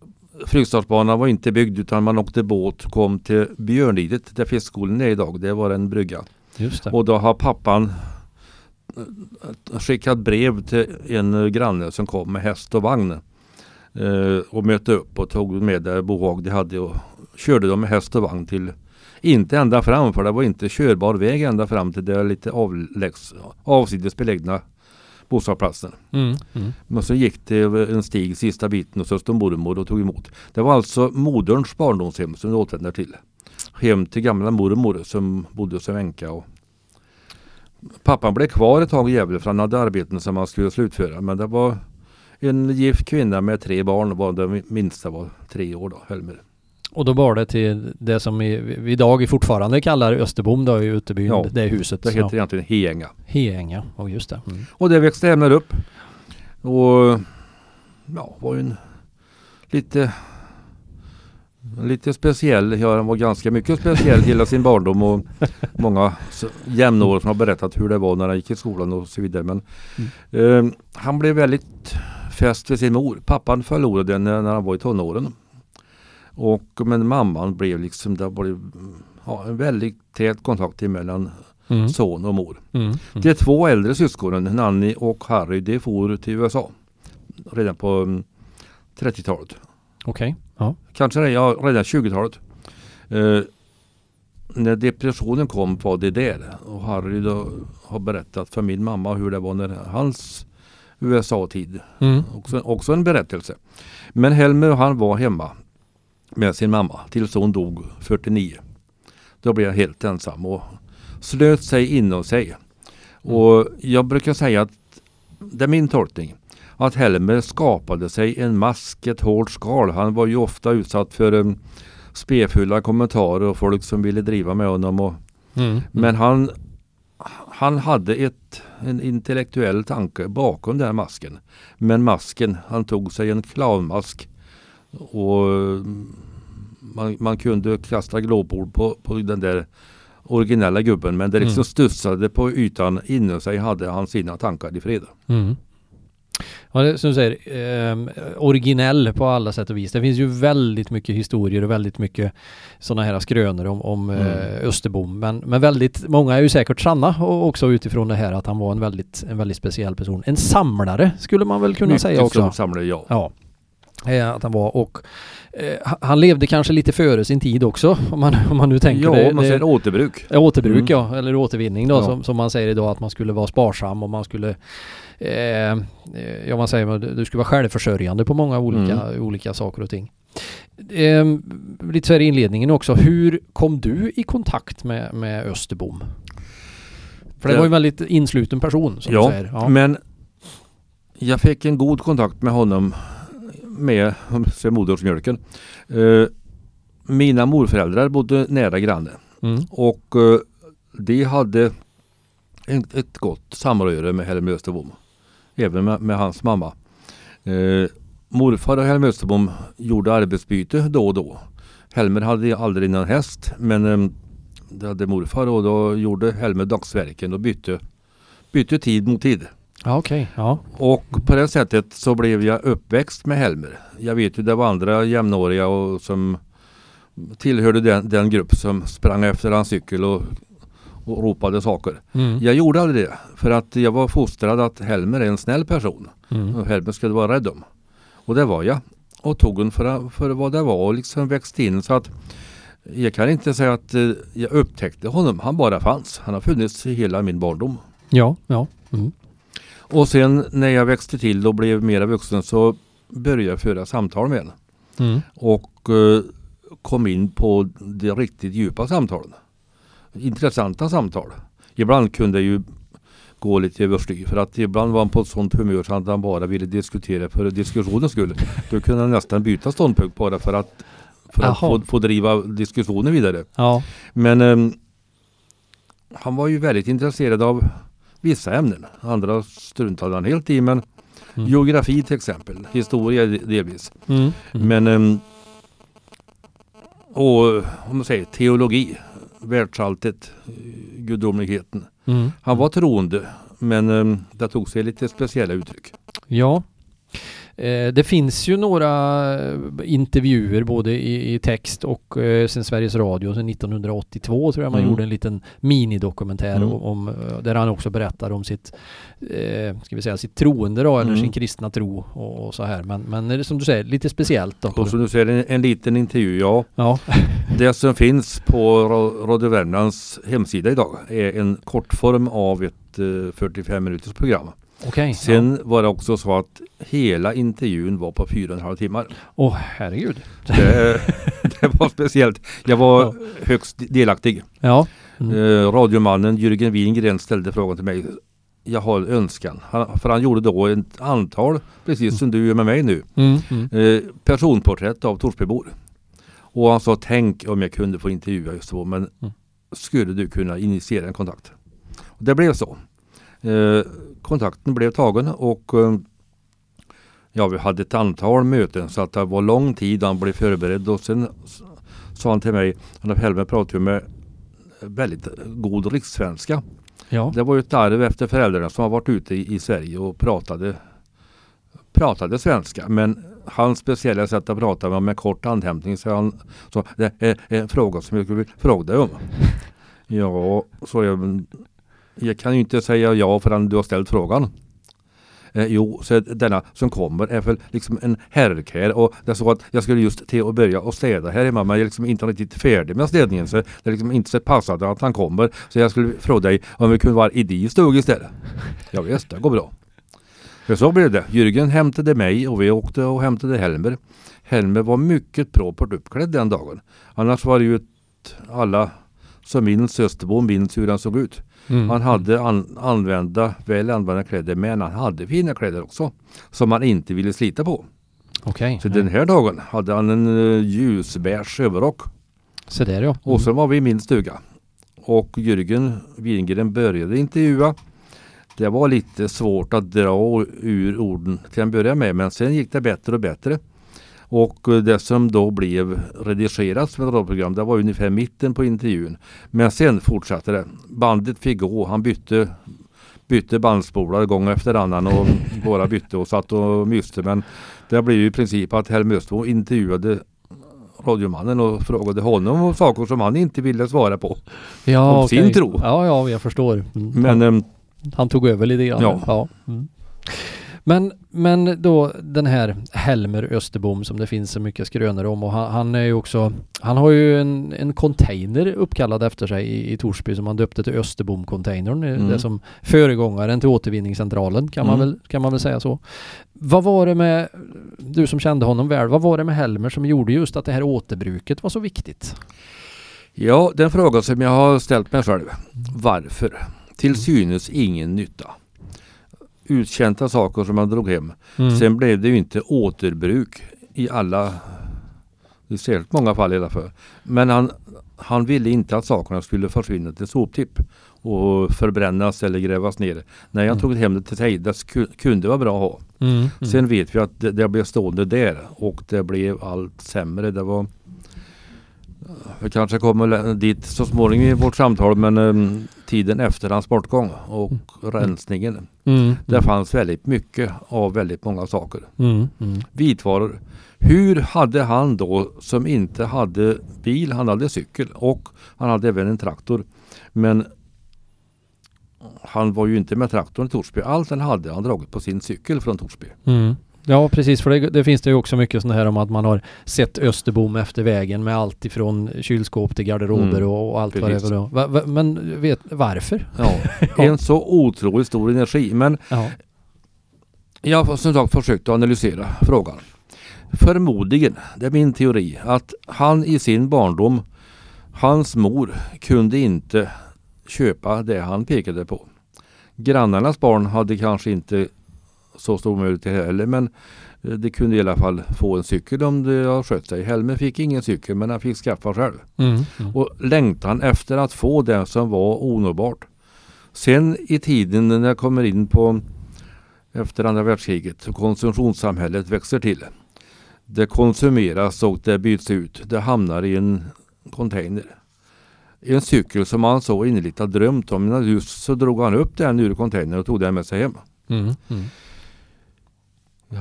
Fryksdalsbanan var inte byggd utan man åkte båt kom till Björnidet där fiskskolan är idag. Det var en brygga. Och då har pappan eh, skickat brev till en granne som kom med häst och vagn. Eh, och mötte upp och tog med det bohag de hade och körde dem med häst och vagn till inte ända fram för det var inte körbar väg ända fram till det lite avlägs, avsides belägna bostadsplatsen. Mm. Mm. Men så gick det en stig sista biten och så stod mormor och tog emot. Det var alltså moderns barndomshem som vi återvänder till. Hem till gamla mormor som bodde som änka. Och Pappan blev kvar ett tag i Gävle för han hade arbeten som han skulle slutföra. Men det var en gift kvinna med tre barn. Var det minsta var tre år då, Helmer. Och då var det till det som vi, idag fortfarande kallar Österbom då i Utterbyn, Ja, det huset. Det heter egentligen Heänga. Heänga, och just det. Mm. Och det växte Helmer upp. Och ja, var ju en lite Lite speciell, ja han var ganska mycket speciell hela sin barndom och många jämnåriga som har berättat hur det var när han gick i skolan och så vidare. Men eh, han blev väldigt fäst vid sin mor. Pappan förlorade henne när han var i tonåren. Och, men mamman blev liksom, det blev ja, en väldigt tät kontakt emellan Mm. son och mor. Mm. Mm. De två äldre syskonen, Nanny och Harry, de for till USA. Redan på mm, 30-talet. Okej. Ja. Kanske redan, ja, redan 20-talet. Eh, när depressionen kom var det där. Och Harry då har berättat för min mamma hur det var när hans USA-tid. Mm. Också, också en berättelse. Men Helmer han var hemma med sin mamma tills hon dog 49. Då blev jag helt ensam och slöt sig inom sig. Och jag brukar säga att det är min tolkning. Att Helmer skapade sig en mask, ett hårt skal. Han var ju ofta utsatt för um, spefulla kommentarer och folk som ville driva med honom. Och, Mm. men han, han hade ett, en intellektuell tanke bakom den masken. Men masken, han tog sig en clownmask och mm, man, man kunde kasta glåpord på, på den där originella gubben men det liksom Mm. studsade på ytan inom sig hade han sina tankar i fred. Mm. Ja, det, som du säger, eh, originell på alla sätt och vis. Det finns ju väldigt mycket historier och väldigt mycket sådana här skrönor om, om mm. eh, Österbom. Men, men väldigt många är ju säkert sanna och också utifrån det här att han var en väldigt, en väldigt speciell person. En samlare skulle man väl kunna mycket säga också. Samlare, ja. ja. Eh, att han var och eh, han levde kanske lite före sin tid också om man, om man nu tänker ja, det. Ja, man säger det, återbruk. Återbruk mm. ja, eller återvinning då ja. som, som man säger idag att man skulle vara sparsam och man skulle eh, ja man säger du skulle vara självförsörjande på många olika, mm. olika saker och ting. Eh, lite så här i inledningen också, hur kom du i kontakt med, med Österbom? För det, det var ju en väldigt insluten person som ja, du säger. Ja, men jag fick en god kontakt med honom med modersmjölken. Eh, mina morföräldrar bodde nära granne mm. och eh, de hade ett gott samröre med Helmer Österbom. Även med, med hans mamma. Eh, morfar och Helmer Österbom gjorde arbetsbyte då och då. Helmer hade aldrig någon häst men eh, det hade morfar och då gjorde Helmer dagsverken och bytte, bytte tid mot tid. Ja, okay. ja. Och på det sättet så blev jag uppväxt med Helmer. Jag vet ju det var andra jämnåriga och som tillhörde den, den grupp som sprang efter hans cykel och, och ropade saker. Mm. Jag gjorde aldrig det för att jag var fostrad att Helmer är en snäll person. Mm. Och Helmer skulle vara rädd om. Och det var jag. Och tog honom för, för vad det var och liksom växte in så att jag kan inte säga att eh, jag upptäckte honom. Han bara fanns. Han har funnits i hela min barndom. Ja, ja. Mm. Och sen när jag växte till och blev mer vuxen så började jag föra samtal med henne. Mm. Och eh, kom in på de riktigt djupa samtalen. Intressanta samtal. Ibland kunde ju gå lite överstyr för att ibland var han på ett sånt humör så att han bara ville diskutera för diskussionens skull. Då kunde han nästan byta ståndpunkt bara för att, för att få, få, driva diskussionen vidare. Ja. Men eh, han var ju väldigt intresserad av vissa ämnen. Andra struntade han helt i men mm. geografi till exempel, historia delvis. Mm. Mm. Men um, och om man säger teologi, världsalltet, gudomligheten. Mm. Han var troende men um, det tog sig lite speciella uttryck. Ja, det finns ju några eh, intervjuer både i, i text och eh, sen Sveriges Radio sen 1982 tror jag man mm. gjorde en liten minidokumentär mm. om, där han också berättar om sitt, eh, ska vi säga, sitt troende då, eller mm. sin kristna tro och, och, så här. Men, men som du säger, lite speciellt då. Och som du säger, en, en liten intervju, ja. ja. det som finns på Radio Värmlands hemsida idag är en kortform av ett eh, 45 minuters program. Okay, Sen ja. var det också så att hela intervjun var på fyra och en halv timmar. Åh oh, herregud. Det, det, var speciellt. Jag var ja. högst delaktig. Ja. Mm. Eh, radiomannen Jürgen Wingren ställde frågan till mig. Jag har en önskan. Han, för han gjorde då ett antal, precis mm. som du gör med mig nu, mm. Mm. Eh, personporträtt av Torsbybor. Och han sa tänk om jag kunde få intervjua just så men mm. skulle du kunna initiera en kontakt? Och det blev så. Eh, kontakten blev tagen och eh, ja, vi hade ett antal möten så att det var lång tid han blev förberedd och sen sa han till mig, han och Helmer pratade med väldigt god rikssvenska. Ja. Det var ju ett arv efter föräldrarna som har varit ute i, i Sverige och pratade pratade svenska men hans speciella sätt att prata med, med kort andhämtning så han så det är en fråga som jag skulle vilja fråga dig om. Ja, så jag, jag kan ju inte säga ja förrän du har ställt frågan. Eh, jo, så denna som kommer är väl liksom en herrkär och det är så att jag skulle just till att börja och städa här hemma men jag är liksom inte riktigt färdig med städningen så det är liksom inte så passande att han kommer. Så jag skulle fråga dig om vi kunde vara i din stuga istället. Ja visst, det går bra. För så blev det. Jürgen hämtade mig och vi åkte och hämtade Helmer. Helmer var mycket propert uppklädd den dagen. Annars var det ju alla som minns Österbo minns hur han såg ut. Mm. Han hade an, använda, väl använda kläder men han hade fina kläder också. Som han inte ville slita på. Okay, så den här dagen hade han en uh, ljusbeige överrock. Så där ja. Mm. Och så var vi i min stuga. Och Jürgen Wingren började intervjua. Det var lite svårt att dra ur orden till en början med men sen gick det bättre och bättre. Och eh, det som då blev redigerat som ett radioprogram det var ungefär mitten på intervjun. Men sen fortsatte det. Bandet fick gå. Han bytte bytte bandspolar gång efter annan och båda bytte och satt och myste. Men det blev ju i princip att Helm Östbo intervjuade radiomannen och frågade honom om saker som han inte ville svara på. Ja, om okej. sin tro. Ja, ja, jag förstår. Mm. Men han, ehm, han tog över lite grann. Ja. ja. Mm. Men, men då den här Helmer Österbom som det finns så mycket skrönor om och han, han är ju också Han har ju en, en container uppkallad efter sig i, i Torsby som han döpte till Österbom-containern. Mm. Det som föregångaren till återvinningscentralen kan, man Mm. väl, kan man väl säga så. Vad var det med, du som kände honom väl, vad var det med Helmer som gjorde just att det här återbruket var så viktigt? ja, den fråga som jag har ställt mig själv. Varför? Till synes ingen nytta. Utkänta saker som man drog hem. Mm. Sen blev det ju inte återbruk i alla, i särskilt många fall i alla fall. Men han, han ville inte att sakerna skulle försvinna till soptipp och förbrännas eller grävas ner. Nej, han Mm. tog hem det till sig. Det kunde vara bra att ha. Mm. Mm. Sen vet vi att det, det blev stående där och det blev allt sämre. Det var vi kanske kommer dit så småningom i vårt samtal men em, tiden efter hans bortgång och rensningen. Mm. Det fanns väldigt mycket av väldigt många saker. Mm. Mm. Vitvaror. Hur hade han då som inte hade bil, han hade cykel och han hade även en traktor. Men han var ju inte med traktorn i Torsby. Allt han hade han dragit på sin cykel från Torsby. Mm. Ja precis, för det, det finns det ju också mycket sånt här om att man har sett Österbom efter vägen med allt ifrån kylskåp till garderober Mm, och, och allt vad det precis. är. för Va, va, men vet, varför? Ja, en så otroligt stor energi. Men Ja. jag har som sagt försökt analysera frågan. Förmodligen, det är min teori, att han i sin barndom, hans mor kunde inte köpa det han pekade på. Grannarnas barn hade kanske inte så stor möjlighet heller men eh, det kunde i alla fall få en cykel om det har skött sig. Helmer fick ingen cykel men han fick skaffa själv. Mm. Mm. Och längtan efter att få det som var onåbart. Sen i tiden när jag kommer in på efter andra världskriget konsumtionssamhället växer till. Det konsumeras och det byts ut. Det hamnar i en container. En cykel som han så innerligt har drömt om. Men just så drog han upp den ur containern och tog den med sig hem. Mm. Mm.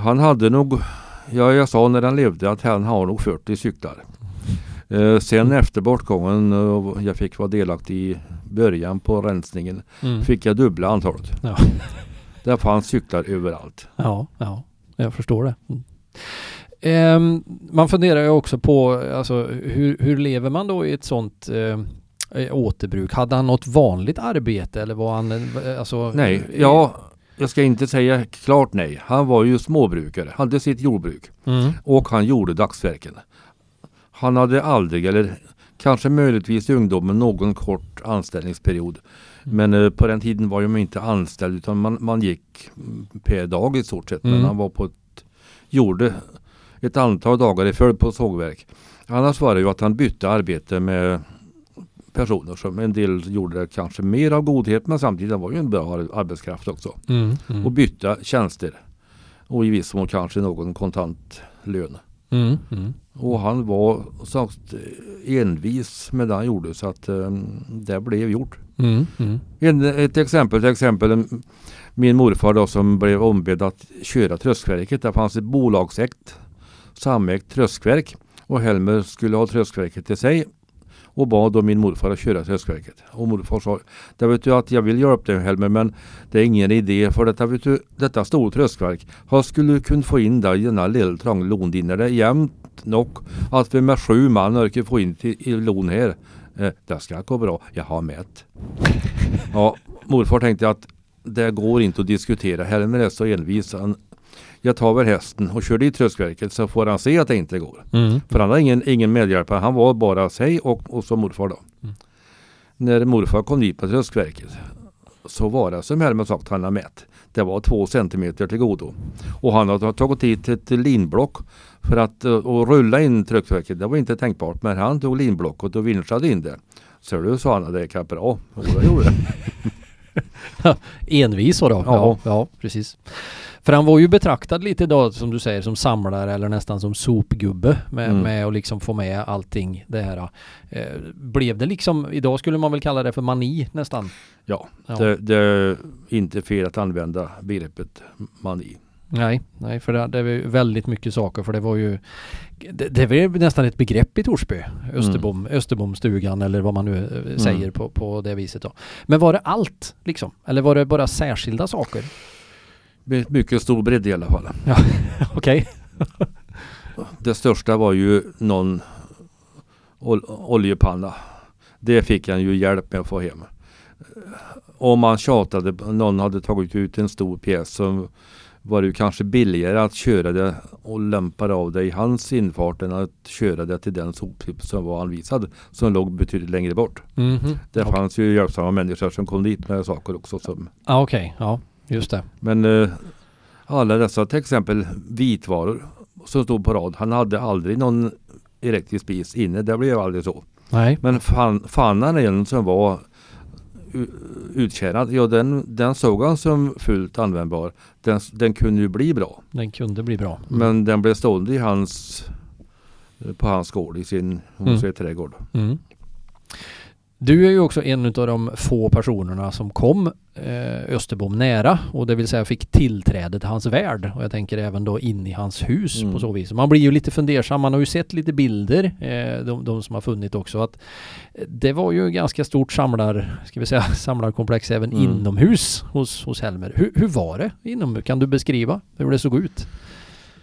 Han hade nog, ja jag sa när han levde att han har nog 40 cyklar. Eh, sen efter bortgången och jag fick vara delaktig i början på rensningen Mm. fick jag dubbla antalet. Ja. Där fanns cyklar överallt. Ja, ja, jag förstår det. Mm. Ehm, man funderar ju också på alltså, hur, hur lever man då i ett sånt eh, eh, återbruk? Hade han något vanligt arbete eller var han eh, alltså, Nej, ja, jag ska inte säga klart nej. Han var ju småbrukare, hade sitt jordbruk Mm. och han gjorde dagsverken. Han hade aldrig, eller kanske möjligtvis i ungdomen, någon kort anställningsperiod. Men eh, på den tiden var man inte anställd utan man, man gick mm, per dag i stort sett. Men Mm. han var på ett, gjorde ett antal dagar i följd på sågverk. Annars var det ju att han bytte arbete med personer som en del gjorde kanske mer av godhet men samtidigt var ju en bra ar- arbetskraft också. Mm. Mm. Och byta tjänster. Och i viss mån kanske någon kontantlön. Mm. Mm. Och han var sagt envis med det han gjorde så att um, det blev gjort. Mm. Mm. En, ett exempel, till exempel en- min morfar då som blev ombedd att köra tröskverket. Det fanns ett bolagsägt samägt tröskverk och Helmer skulle ha tröskverket till sig och bad då min morfar att köra tröskverket. Och morfar sa, det vet du att jag vill hjälpa dig Helmer men det är ingen idé för detta, vet du, detta stora tröskverk. Han skulle kunna få in dig i denna lilla trånga lon din är det jämnt nog att vi med sju man orkar få in till, i lon här. Eh, det ska gå bra, jag har mätt. Ja, morfar tänkte att det går inte att diskutera. Helmer är så envis. Han, jag tar väl hästen och kör dit tröskverket så får han se att det inte går. Mm. För han har ingen, ingen medhjälpare. Han var bara sig och, och så morfar då. Mm. När morfar kom dit på tröskverket så var det som Helmer sagt han har mätt. Det var två centimeter till godo. Och han har tagit dit ett linblock för att uh, och rulla in tröskverket. Det var inte tänkbart. Men han tog linblocket och vinschade in det. Så du sa han det gick bra. Och det gjorde det. Envis och då. Ja, Ja. ja, precis. För han var ju betraktad lite då som du säger som samlare eller nästan som sopgubbe med, Mm. med att liksom få med allting det här. Eh, blev det liksom, idag skulle man väl kalla det för mani nästan? Ja, Ja. Det, det är inte fel att använda begreppet mani. Nej, nej för det, det är ju väldigt mycket saker för det var ju Det, det ju nästan ett begrepp i Torsby Österbom, Österbomstugan eller vad man nu eh, säger på, på det viset då. Men var det allt liksom? Eller var det bara särskilda saker? Mycket stor bredd i alla fall. Okej. Det största var ju någon ol oljepanna. Det fick han ju hjälp med att få hem. Om man tjatade, någon hade tagit ut en stor pjäs så var det ju kanske billigare att köra det och lämpa av det i hans infart än att köra det till den soptipp som var anvisad som låg betydligt längre bort. Mhm. Det Okej. fanns ju hjälpsamma människor som kom dit med saker också. Som, Ja, okej. Ja, just det. men eh, alla dessa till exempel vitvaror som stod på rad. Han hade aldrig någon elektrisk spis inne. Det blev aldrig så. Nej. Men fan, fannan en som var uttjänad, ja den, den såg han som fullt användbar. Den, den kunde ju bli bra. Den kunde bli bra. Mm. Men den blev stående i hans, på hans gård, i sin hon Mm. trädgård. Mm. Du är ju också en av de få personerna som kom eh, Österbom nära och det vill säga fick tillträde till hans värld och jag tänker även då in i hans hus Mm. på så vis. Man blir ju lite fundersam, man har ju sett lite bilder, eh, de, de som har funnit också att det var ju ganska stort samlar, ska vi säga, samlarkomplex även Mm. inomhus hos, hos Helmer. Hur, hur var det inom? Kan du beskriva hur det såg ut?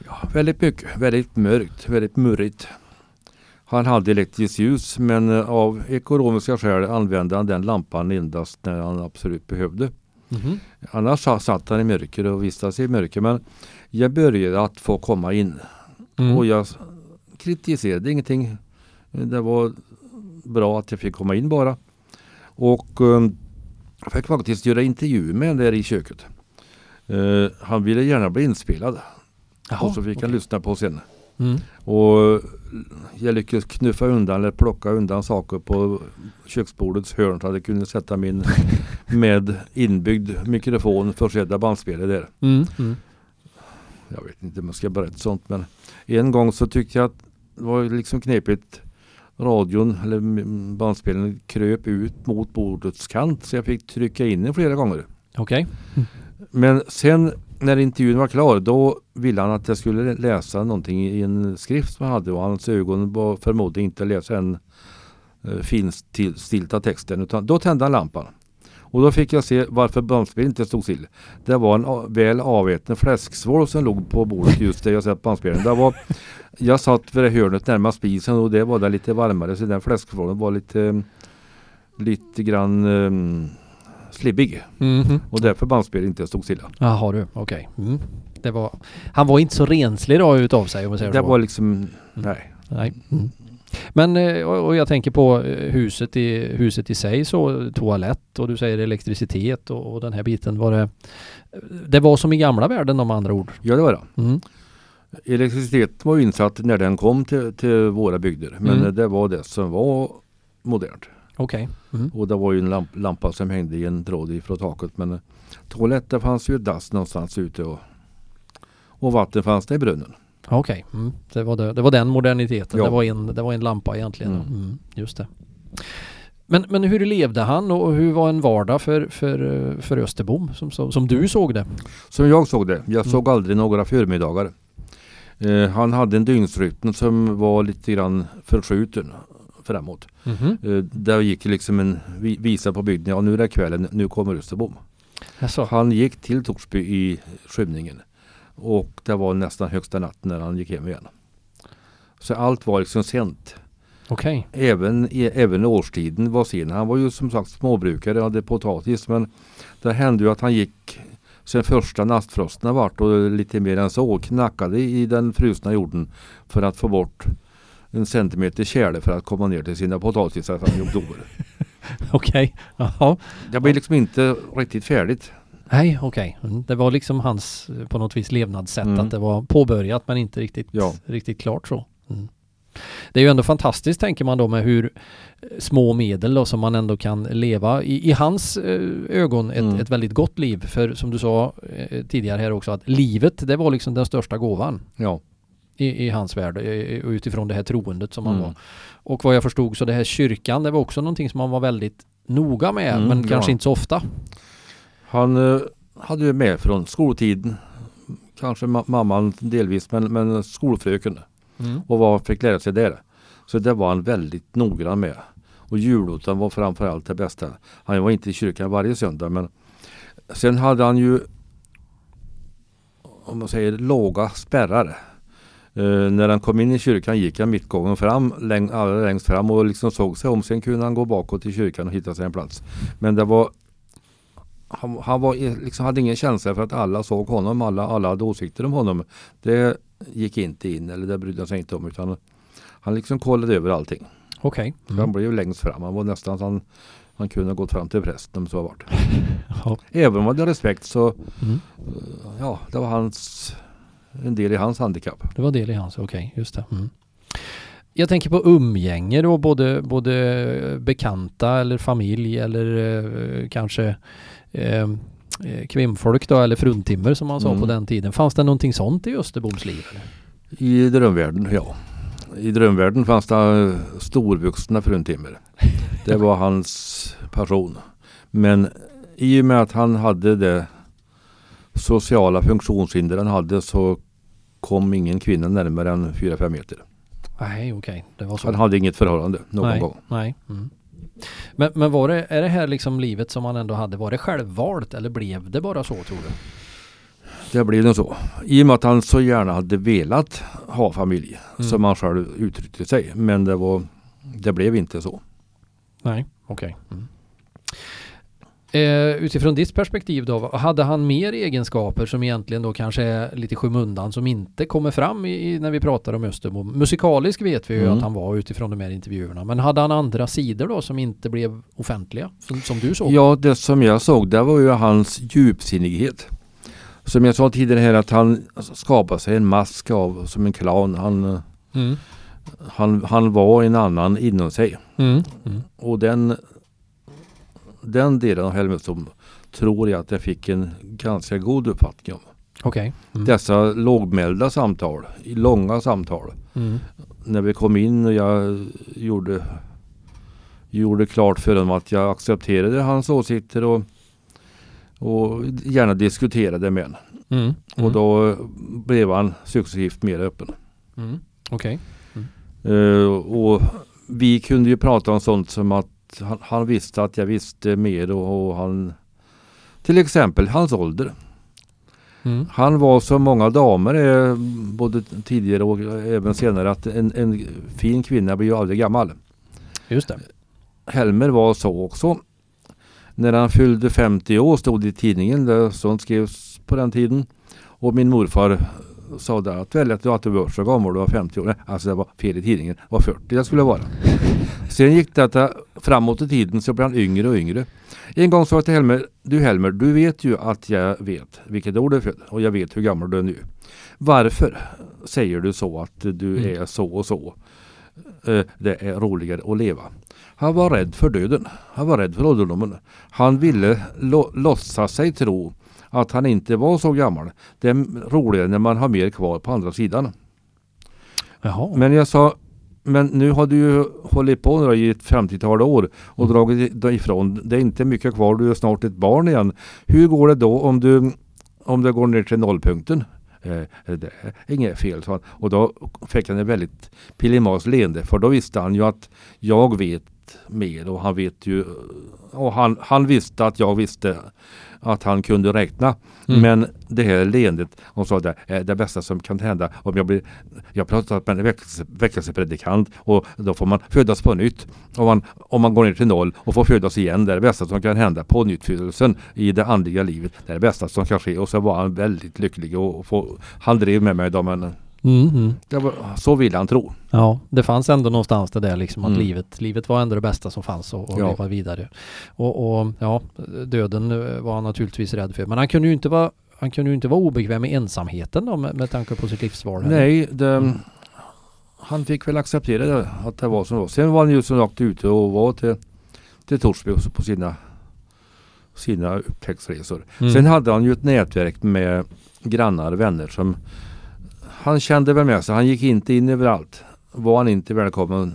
Ja, väldigt mycket, väldigt mörkt, väldigt murrigt. Han hade elektriskt ljus men eh, av ekonomiska skäl använde han den lampan endast när han absolut behövde. Mhm. Annars sa- satt han i mörker och vistades i mörker. Men jag började att få komma in Mm. och jag kritiserade ingenting. Det var bra att jag fick komma in bara. Och eh, jag fick faktiskt göra intervju med honom där i köket. Eh, han ville gärna bli inspelad Jaha, och så fick han okej. lyssna på sen. Mm. Och jag lyckades knuffa undan eller plocka undan saker på köksbordets hörn så att jag kunde sätta min med inbyggd mikrofon försedda bandspelare där. Mm. Mm. Jag vet inte om jag ska berätta sånt men en gång så tyckte jag att det var liksom knepigt. Radion eller bandspelaren kröp ut mot bordets kant så jag fick trycka in den flera gånger. Okej. Men sen när intervjun var klar då ville han att jag skulle läsa någonting i en skrift som han hade och hans ögon var förmodligen inte att läsa den eh, finstilta texten utan då tände han lampan. Och då fick jag se varför bandspelaren inte stod still. Det var en väl aväten fläsksvål som låg på bordet just där jag satt bandspelaren. Det var, jag satt vid det hörnet närmast spisen och det var där lite varmare så den fläsksvålen var lite lite grann um, slibbig. Mhm. Och därför bandspelaren inte stod stilla. Jaha du, okej. Mm. Det var, han var inte så renslig då utav sig om man säger Det så. var liksom, nej. Nej. Mm. Men eh, och jag tänker på eh, huset i, huset i sig så toalett och du säger elektricitet och, och den här biten var det Det var som i gamla världen om andra ord. Ja det var det. Mm. Elektricitet var ju insatt när den kom till, till våra bygder. Men Mm. det var det som var modernt. Okej. Mm. Och det var ju en lamp, lampa som hängde i en tråd ifrån taket. Men eh, toaletten fanns ju dass någonstans ute och, och vatten fanns det i brunnen. Okej. Mm. Det, var det, det var den moderniteten. Ja. Det, var en, det var en lampa egentligen. Mm. Mm. Just det. Men, men hur levde han och hur var en vardag för, för, eh, för Österbom som, som, som du såg det? Som jag såg det. Jag Mm. såg aldrig några förmiddagar. Eh, han hade en dygnsrytm som var lite grann förskjuten framåt. Mhm. Eh, där gick liksom en vi- visa på bygden. Ja nu är det kvällen, nu kommer Österbom. Jaså? Han gick till Torsby i skymningen. Och det var nästan högsta natten när han gick hem igen. Så allt var liksom sent. Okej. Även, även årstiden var sen. Han var ju som sagt småbrukare hade potatis. Men det hände ju att han gick sen första nattfrosten vart och lite mer än så knackade i den frusna jorden för att få bort en centimeter tjäle för att komma ner till sina potatisar fram i oktober. Okej. Jaha. Det blev liksom inte riktigt färdigt. Nej, okej. Mm. Det var liksom hans på något vis levnadssätt Mm. att det var påbörjat men inte riktigt, Ja. riktigt klart så. Mm. Det är ju ändå fantastiskt tänker man då med hur eh, små medel då, som man ändå kan leva i, i hans eh, ögon ett, Mm. ett väldigt gott liv. För som du sa eh, tidigare här också att livet det var liksom den största gåvan Ja. I, i hans värld och utifrån det här troendet som han Mm. var. Och vad jag förstod så det här kyrkan det var också någonting som han var väldigt noga med Mm, men ja. kanske inte så ofta. Han eh, hade ju med från skoltiden. Kanske ma- mamman delvis men, men skolfröken. Och vad fick lära sig där. Så det var han väldigt noggrann med. Och julottan var framförallt det bästa. Han var inte i kyrkan varje söndag men sen hade han ju om man säger låga spärrar. Eh, när han kom in i kyrkan gick han mittgången fram, läng, allra längst fram och liksom såg sig om. Sen kunde han gå bakåt till kyrkan och hitta sig en plats. Men det var han, han var, i- liksom, hade ingen känsla för att alla såg honom, alla, alla hade åsikter om honom. Det gick inte in eller det brydde han sig inte om utan han liksom kollade över allting. Okej. Han Mm. blev ju längst fram. Han var nästan han, han kunde gått fram till prästen om så varit. Ja. Även om han hade respekt så Mm. ja, det var hans en del i hans handikapp. Det var del i hans, okej, just det. Mm. Jag tänker på umgänge då, både, både bekanta eller familj eller eh, kanske eh, eh, kvinnfolk då, eller fruntimmer som man sa Mm. på den tiden. Fanns det någonting sånt i Österboms liv? Eller? I drömvärlden, ja. I drömvärlden fanns det eh, storvuxna fruntimmer. Det var hans passion. Men i och med att han hade det sociala funktionshinder han hade så kom ingen kvinna närmare än 4-5 meter. Nej, okej, så. Han hade inget förhållande någon nej, gång. Nej. Mm. Men, men var det, är det här liksom livet som han ändå hade, var det självvalt eller blev det bara så tror du? Det blev nog så. I och med att han så gärna hade velat ha familj Mm. som han själv uttryckte sig. Men det, var, det blev inte så. Nej, okej. Mm. Eh, utifrån ditt perspektiv då, hade han mer egenskaper som egentligen då kanske är lite skymundan som inte kommer fram i, när vi pratar om Österbo? Musikalisk vet vi ju Mm. att han var utifrån de här intervjuerna, men hade han andra sidor då som inte blev offentliga? Som, som du såg? Ja, det som jag såg det var ju hans djupsinnighet. Som jag sa tidigare här att han skapade sig en mask av som en clown. Han, Mm. han, han var en annan inom sig. Mm. Mm. Och den, den delen av Helmersson tror jag att jag fick en ganska god uppfattning om. Okej. Mm. Dessa lågmälda samtal, långa samtal. Mm. När vi kom in och jag gjorde, gjorde klart för honom att jag accepterade hans åsikter och, och gärna diskuterade med honom. Mm. Mm. Och då blev han successivt mer öppen. Mm. Okej. Eh, och vi kunde ju prata om sånt som att han, han visste att jag visste mer och, och han till exempel hans ålder. Mm. Han var som många damer både tidigare och även senare att en, en fin kvinna blir ju aldrig gammal. Just det. Helmer var så också. När han fyllde 50 år stod det i tidningen, sånt skrevs på den tiden. Och min morfar sa där att välja var så gammal, du var 50 år. Alltså det var fel i tidningen, det var 40 det skulle vara. Sen gick detta framåt i tiden så blev han yngre och yngre. En gång sa jag till Helmer, du Helmer, du vet ju att jag vet vilket år du är född och jag vet hur gammal du är nu. Varför säger du så att du Mm. är så och så? Eh, Det är roligare att leva. Han var rädd för döden. Han var rädd för ålderdomen. Han ville lo- låtsas sig tro att han inte var så gammal. Det är roligare när man har mer kvar på andra sidan. Jaha. Men jag sa, men nu har du ju hållit på nu i ett 50-tal år och Mm. dragit ifrån. Det är inte mycket kvar, du är snart ett barn igen. Hur går det då om du, om du går ner till nollpunkten? Eh, det är inget fel, sa han. Och då fick han ett väldigt pilimas leende för då visste han ju att jag vet mer och han vet ju och han, han visste att jag visste att han kunde räkna. Mm. Men det här leendet, och sa det är det bästa som kan hända om jag blir jag pratar med en väckelse, väckelsepredikant och då får man födas på nytt. Om man, om man går ner till noll och får födas igen, det är det bästa som kan hända på nyttfödelsen i det andliga livet. Det är det bästa som kan ske. Och så var han väldigt lycklig och, och få, han drev med mig då men Mm. Mm. var, så ville han tro. Ja, det fanns ändå någonstans det där liksom att Mm. livet, livet var ändå det bästa som fanns och, och Ja. leva vidare. Och, och ja, döden eh, var han naturligtvis rädd för. Men han kunde ju inte vara, han kunde ju inte vara obekväm med ensamheten då med, med tanke på sitt livsval. Nej, det, Mm. han fick väl acceptera det, att det var som det var. Sen var han ju som sagt ute och var till, till Torsby på sina, sina upptäcktsresor. Mm. Sen hade han ju ett nätverk med grannar, vänner som han kände väl med sig. Han gick inte in överallt. Var han inte välkommen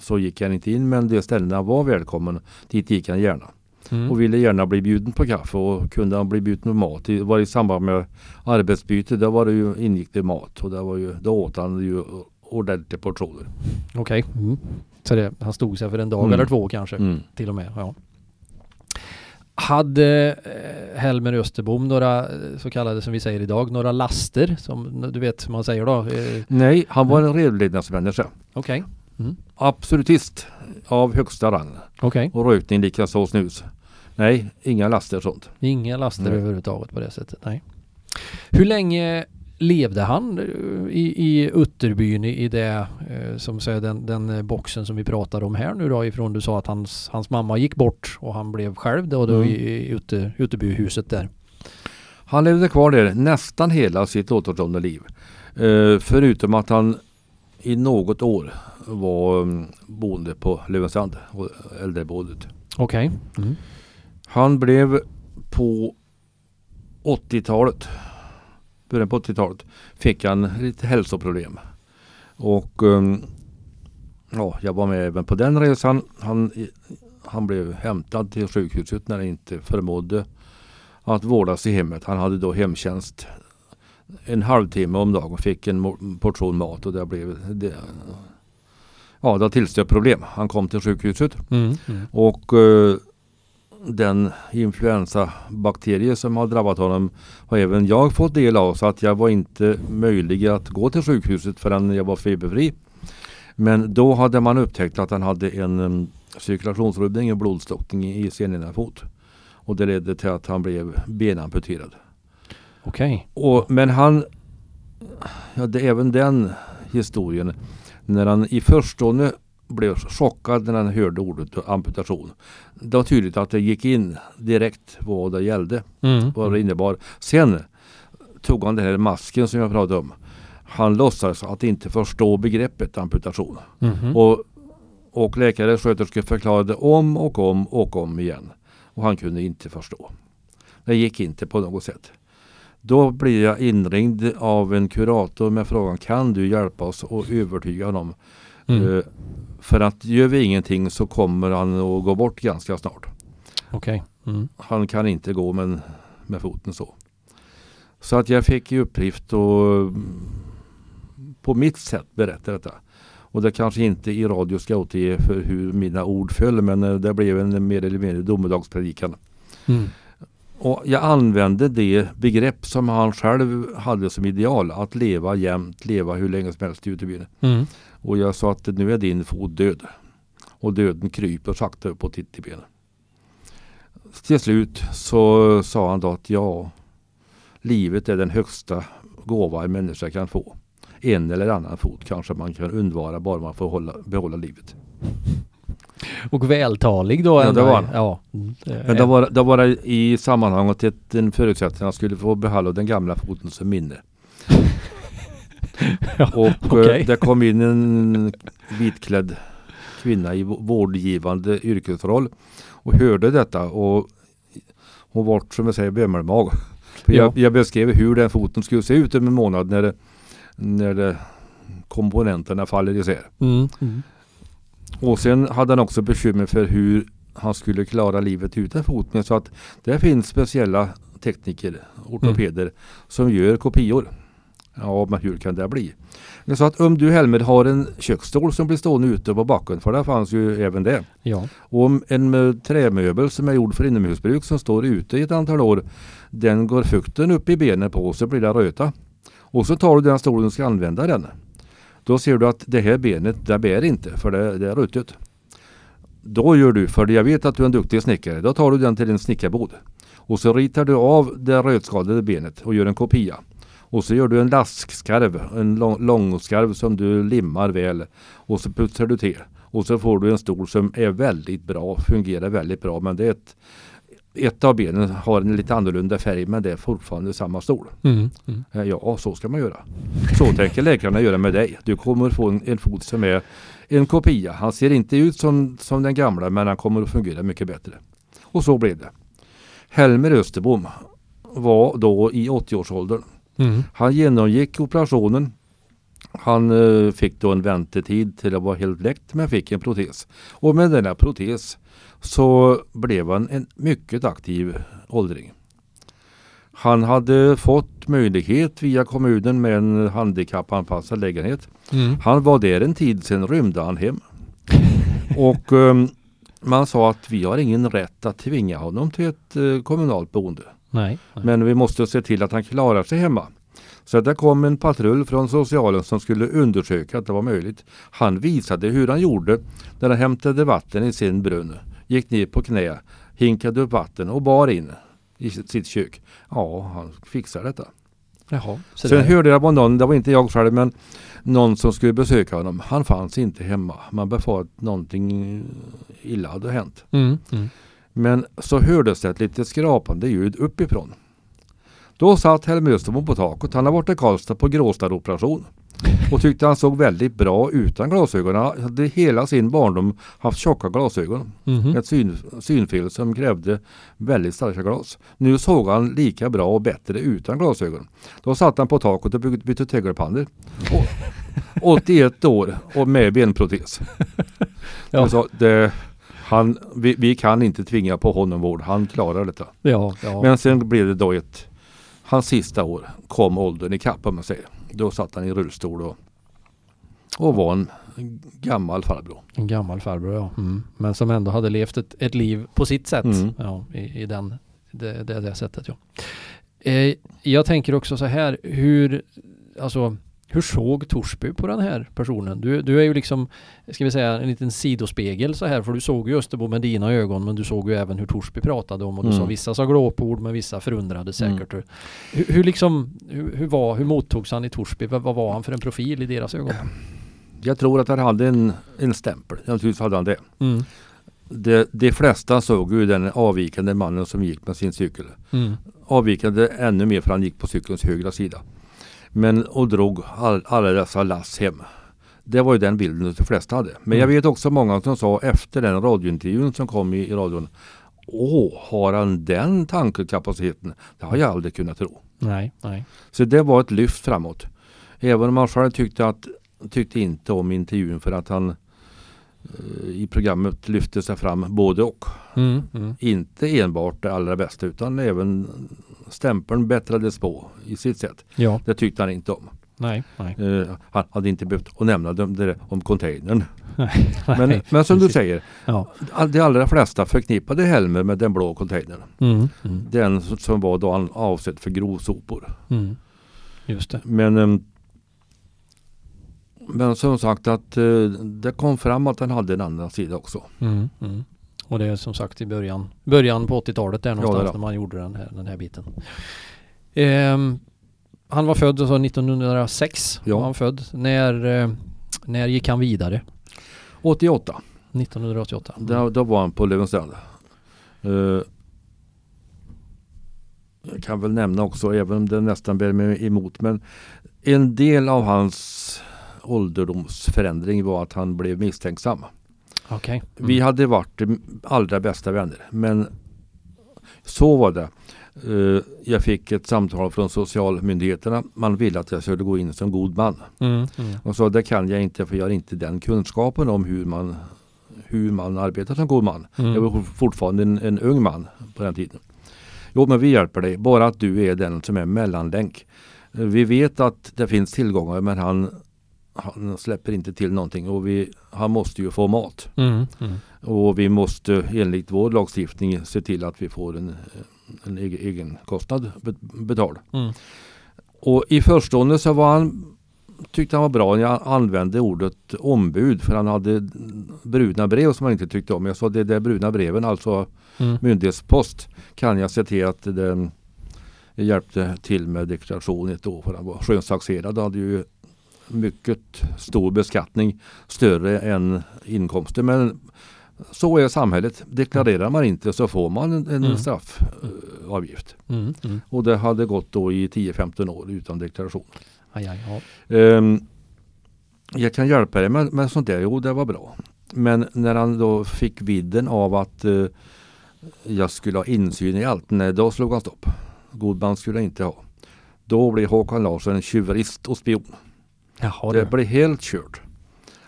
så gick han inte in. Men de ställena var välkommen, dit gick han gärna. Mm. Och ville gärna bli bjuden på kaffe och kunde han bli bjuden på mat. Det var i samband med arbetsbyte, då var det ju, ingick det mat. Och det var ju, då åt han ju ordentliga portioner. Okej. Mm. Så det, han stod sig för en dag Mm. eller två kanske Mm. till och med. Ja. Hade eh, Helmer Österbom några eh, så kallade som vi säger idag, några laster som du vet man säger då? Eh, Nej, han var en redlevnadsmänniska. Okej. Mm. Absolutist av högsta rang. Okej. Och rökning likaså snus. Nej, inga laster sånt. Inga laster Nej. överhuvudtaget på det sättet. Nej. Hur länge levde han eh, i, i Utterbyn i, i det eh, som säger den, den eh, boxen som vi pratar om här nu då ifrån du sa att hans, hans mamma gick bort och han blev själv då, då Mm. i, i Utte, Utterbyhuset där. Han levde kvar där nästan hela sitt återstående liv. Eh, förutom att han i något år var um, boende på Löwenstrand, och äldreboendet. Okej. Mm. Han blev på 80-talet, början på 80-talet, fick han lite hälsoproblem. Och um, ja, jag var med även på den resan. Han, han blev hämtad till sjukhuset när han inte förmådde att vårdas i hemmet. Han hade då hemtjänst en halvtimme om dagen och fick en portion mat och det blev det, ja, det tillstöt problem. Han kom till sjukhuset Mm. Mm. och eh, den influensabakterie som har drabbat honom har även jag fått del av så att jag var inte möjlig att gå till sjukhuset förrän jag var feberfri. Men då hade man upptäckt att han hade en um, cirkulationsrubbning, en blodstockning i ena fot. Och det ledde till att han blev benamputerad. Okej. Och, men han, ja, det är även den historien, när han i förstone blev chockad när han hörde ordet amputation. Det var tydligt att det gick in direkt vad det gällde, Mm. vad det innebar. Sen tog han den här masken som jag pratade om. Han låtsades att inte förstå begreppet amputation. Mhm. Och, och läkare och sköterskor förklarade om och om och om igen. Och han kunde inte förstå. Det gick inte på något sätt. Då blir jag inringd av en kurator med frågan kan du hjälpa oss och övertyga honom? Mm. Eh, för att gör vi ingenting så kommer han att gå bort ganska snart. Okej. Mm. Han kan inte gå med, med foten så. Så att jag fick i uppgift att mm, på mitt sätt berätta detta. Och det kanske inte i radio ska återge för hur mina ord föll men eh, det blev en mer eller mindre domedagspredikan. Mm. Och jag använde det begrepp som han själv hade som ideal. Att leva jämt, leva hur länge som helst i utebyn. Mm. Och jag sa att nu är din fot död. Och döden kryper sakta uppåt i benen. Till slut så sa han då att ja, livet är den högsta gåva en människa kan få. En eller annan fot kanske man kan undvara bara man får hålla, behålla livet. Och vältalig då? Ja, ändå. det var han. Ja. Men det var, det var det i sammanhanget ett, en förutsättning att han skulle få behålla den gamla foten som minne. Ja, Och eh, det kom in en vitklädd kvinna i vå- vårdgivande yrkesroll och hörde detta och hon var som jag säger Ja. jag, jag beskrev hur den foten skulle se ut om en månad när, det, när det, komponenterna faller isär. Mm. Mm. Och sen hade han också bekymmer för hur han skulle klara livet utan foten. Så att det finns speciella tekniker, ortopeder, som gör kopior. Ja, men hur kan det bli? Sa att om du Helmer har en köksstol som blir stående ute på backen, för där fanns ju även det. Ja. Och om en trämöbel som är gjord för inomhusbruk som står ute i ett antal år, den går fukten upp i benen på så blir det röta. Och så tar du den stolen och ska använda den. Då ser du att det här benet, det bär inte för det, det är ruttet. Då gör du, för jag vet att du är en duktig snickare, då tar du den till en snickarbod. Och så ritar du av det rötskadade benet och gör en kopia. Och så gör du en laskskarv, en lång, långskarv som du limmar väl. Och så putsar du till. Och så får du en stol som är väldigt bra, fungerar väldigt bra. Men det är ett, ett av benen har en lite annorlunda färg men det är fortfarande samma stol. Mm. Mm. Eh, Ja, så ska man göra. Så tänker läkarna göra med dig. Du kommer få en, en fot som är en kopia. Han ser inte ut som, som den gamla men han kommer att fungera mycket bättre. Och så blev det. Helmer Österbom var då i 80-årsåldern. Mm. Han genomgick operationen. Han eh, fick då en väntetid till att vara helt läkt men fick en protes. Och med denna protes så blev han en mycket aktiv åldring. Han hade fått möjlighet via kommunen med en handikappanpassad lägenhet. Mm. Han var där en tid, sen rymde han hem. Och ehm, man sa att vi har ingen rätt att tvinga honom till ett eh, kommunalt boende. Nej. Nej. Men vi måste se till att han klarar sig hemma. Så det kom en patrull från socialen som skulle undersöka att det var möjligt. Han visade hur han gjorde när han hämtade vatten i sin brunn. Gick ner på knä, hinkade upp vatten och bar in i sitt kök. Ja, han fixar detta. Jaha. Så Sen hörde jag på någon, det var inte jag själv, men någon som skulle besöka honom. Han fanns inte hemma. Man befarade att någonting illa hade hänt. Mm. Mm. Men så hördes det ett lite skrapande ljud uppifrån. Då satt Helmer Österbo på taket. Han har varit i Karlstad på gråstarroperation. Och tyckte han såg väldigt bra utan glasögon. Han hade hela sin barndom haft tjocka glasögon. Mhm. Ett syn, synfel som krävde väldigt starka glas. Nu såg han lika bra och bättre utan glasögon. Då satt han på taket och bytte, bytte tegelpannor. Och- 81 år och med benprotes. Ja. Sa, det, han, vi, vi kan inte tvinga på honom vård. Han klarar detta. Ja. ja. Men sen blev det då ett... Hans sista år kom åldern ikapp om man säger. Då satt han i rullstol och, och var en gammal farbror. En gammal farbror ja. Mm. Men som ändå hade levt ett, ett liv på sitt sätt. Mm. Ja, i, i den, det, det, det sättet ja. Eh, jag tänker också så här, hur, alltså, hur såg Torsby på den här personen? Du, du är ju liksom, ska vi säga en liten sidospegel så här, för du såg ju Österbo med dina ögon, men du såg ju även hur Torsby pratade om och du Mm. sa vissa sa glåpord, men vissa förundrade säkert. Hur, hur liksom, hur, hur var, hur mottogs han i Torsby? Vad, vad var han för en profil i deras ögon? Jag tror att han hade en, en stämpel. Naturligtvis hade han det. Mm. De, de flesta såg ju den avvikande mannen som gick med sin cykel. Mm. Avvikande ännu mer för han gick på cykelns högra sida. Men och drog all, alla dessa lass hem. Det var ju den bilden de flesta hade. Men jag Mm. vet också många som sa efter den radiointervjun som kom i, i radion. Åh, har han den tankekapaciteten? Det har jag aldrig kunnat tro. Nej, nej. Så det var ett lyft framåt. Även om man själv tyckte, att, tyckte inte om intervjun för att han eh, i programmet lyfte sig fram både och. Mm. Mm. Inte enbart det allra bästa utan även stämpeln bättrades på i sitt sätt. Ja, Det tyckte han inte om. nej, nej. Eh, han hade inte behövt att nämna det, om containern. nej. Men, men som du säger, Ja. de allra flesta förknippade Helmer med den blå containern. Mm. Mm. Den som- var då avsedd för grovsopor. Mm. Just det. Men, ehm, men som sagt att eh, det kom fram att den hade en annan sida också. Mm. Och det är som sagt i början, början på 80-talet där någonstans det. när man gjorde den här, den här biten. Ehm, han var född alltså 1906. Ja. Var han född. När, eh, när gick han vidare? 88, 1988. Mm. då, då var han på Löwenstrand. Eh, jag kan väl nämna också, även om det nästan bär mig emot, men en del av hans ålderdomsförändring var att han blev misstänksam. Okej. Mm. Vi hade varit allra bästa vänner. Men så var det. Eh, Jag fick ett samtal från socialmyndigheterna. Man ville att jag skulle gå in som god man. Mm. Mm. Och så det kan jag inte för jag har inte den kunskapen om hur man, hur man arbetar som god man. Mm. Jag var fortfarande en, en ung man på den tiden. Jo men vi hjälper dig. Bara att du är den som är mellanlänk. Vi vet att det finns tillgångar men han, han släpper inte till någonting. Och vi, han måste ju få mat. Mm. Mm. Och vi måste enligt vår lagstiftning se till att vi får en, en egen, egen kostnad be- betald. Mm. Och i förstone så var han, tyckte han var bra när jag använde ordet ombud för han hade bruna brev som han inte tyckte om. Jag sa det där bruna breven, alltså Mm. myndighetspost, kan jag se till att den hjälpte till med deklaration ett år för han var skönstaxerad och hade ju mycket stor beskattning, större än inkomster. Men Så är samhället. Deklarerar man inte så får man en, en Mm. straffavgift. Mm. Mm. Och det hade gått då i 10-15 år utan deklaration. Aj, aj, ja. Ehm, jag kan hjälpa dig med, med sånt där. Jo, det var bra. Men när han då fick vidden av att eh, jag skulle ha insyn i allt, nej, då slog han stopp. God man skulle jag inte ha. Då blev Håkan Larsson en tjuverist och spion. Jaha det du. blev helt kört.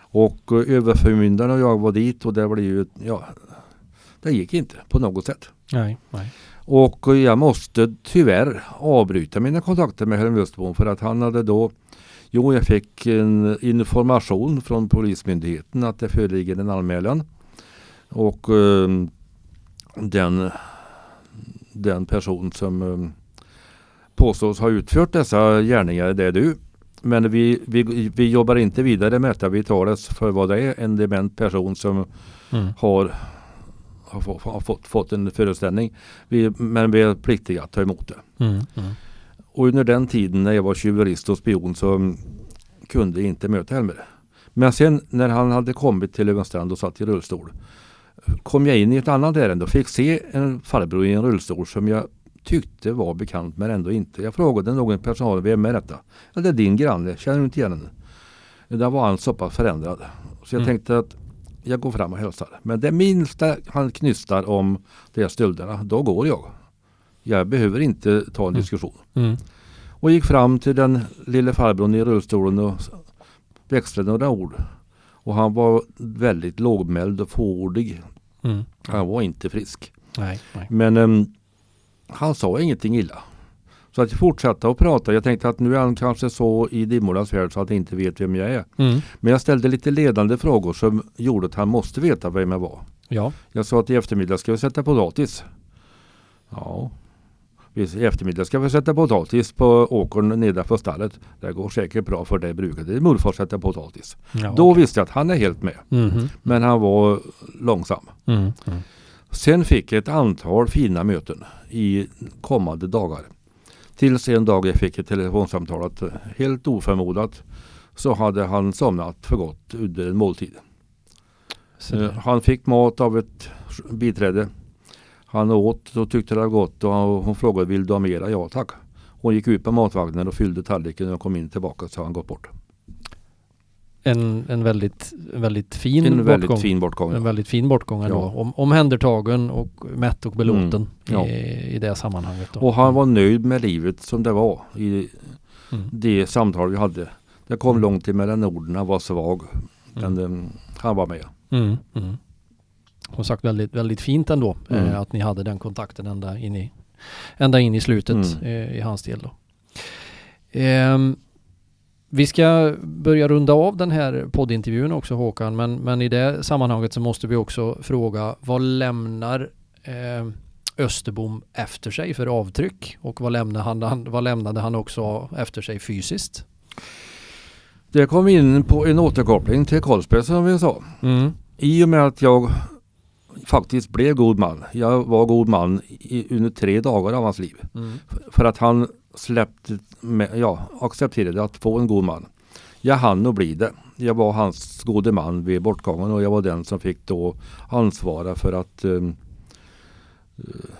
Och eh, överförmyndaren och jag var dit och det blev ju, ja, det gick inte på något sätt. Nej, nej. Och jag måste tyvärr avbryta mina kontakter med Helm Östbom för att han hade då Jo, jag fick en information från Polismyndigheten att det föreligger en anmälan. Och eh, den, den person som eh, påstås ha utfört dessa gärningar, det är du. Men vi, vi, vi jobbar inte vidare med detta. Vi tar det för vad det är. En dement person som Mm. har, har, få, har fått, fått en föreställning. Vi, men vi är pliktiga att ta emot det. Mm. Mm. Och under den tiden när jag var tjuverist och spion så kunde jag inte möta Helmer. Men sen när han hade kommit till Löwenstrand och satt i rullstol kom jag in i ett annat ärende och fick se en farbror i en rullstol som jag tyckte var bekant men ändå inte. Jag frågade någon personal, vem är detta? Ja, det är din granne, känner du inte igen henne? Där var han så pass förändrad. Så jag Mm. tänkte att jag går fram och hälsar. Men det minsta han knystar om de här stölderna, då går jag. Jag behöver inte ta en Mm. diskussion. Mm. Och gick fram till den lille farbrorn i rullstolen och växlade några ord. Och han var väldigt lågmäld och fåordig. Mm. Han var inte frisk. Nej, nej. Men ehm, han sa ingenting illa. Så att jag fortsatte att prata. Jag tänkte att nu är han kanske så i dimmornas värld så att han inte vet vem jag är. Mm. Men jag ställde lite ledande frågor som gjorde att han måste veta vem jag var. Ja. Jag sa att i eftermiddag ska vi sätta potatis. Ja. I eftermiddag ska vi sätta potatis på åkern nedanför stallet. Det går säkert bra för det brukade morfar sätta potatis. ja Då okej. visste jag att han är helt med. Mhm. Men han var långsam. Mm. Mm. Sen fick jag ett antal fina möten i kommande dagar. Tills en dag jag fick ett telefonsamtal att eh, helt oförmodat så hade han somnat för gott under en måltid. Eh. Han fick mat av ett biträde. Han åt och tyckte det var gott och hon frågade vill du ha mera? Ja tack. Hon gick ut på matvagnen och fyllde tallriken och kom in tillbaka så har han gått bort. En, en väldigt, väldigt fin En väldigt bortgång. fin bortgång. En ja. väldigt fin bortgång ändå. Ja. Om, omhändertagen och mätt och belåten Mm, ja. i, i det sammanhanget. Då. Och han var nöjd med livet som det var i Mm. det samtal vi hade. Det kom Mm. långt emellan orden, han var svag. Men eh, han var med. Mm, mm. Som sagt väldigt, väldigt fint ändå Mm. eh, att ni hade den kontakten ända in i, ända in i slutet Mm. eh, i hans del. Då. Ehm, vi ska börja runda av den här poddintervjun också Håkan men, men i det sammanhanget så måste vi också fråga vad lämnar eh, Österbom efter sig för avtryck och vad lämnade han, vad lämnade han också efter sig fysiskt? Det kom in på en återkoppling till Carlsberg som vi sa. Mm. I och med att jag faktiskt blev god man. Jag var god man i, under tre dagar av hans liv. Mm. För att han släppte med, ja, accepterade att få en god man. Jag hann och bli det. Jag var hans gode man vid bortgången och jag var den som fick då ansvara för att eh,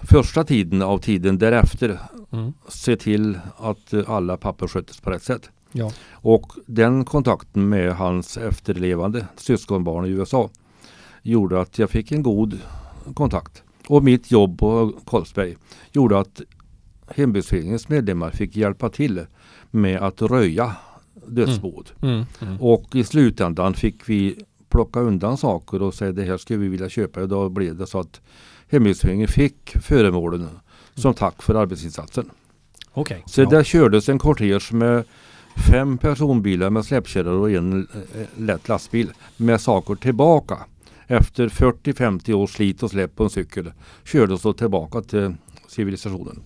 första tiden av tiden därefter Mm. se till att alla papper sköttes på rätt sätt. Ja. Och den kontakten med hans efterlevande syskonbarn i USA gjorde att jag fick en god kontakt. Och mitt jobb på Carlsberg gjorde att hembygdsföreningens medlemmar fick hjälpa till med att röja dödsboet. Mm. Mm. Och i slutändan fick vi plocka undan saker och säga det här skulle vi vilja köpa. Och då blev det så att hembygdsföreningen fick föremålen som tack för arbetsinsatsen. Okej. Så Ja. där kördes en kortege med fem personbilar med släpkärror och en eh, lätt lastbil med saker tillbaka. Efter 40-50 års slit och släpp på en cykel kördes då tillbaka till civilisationen.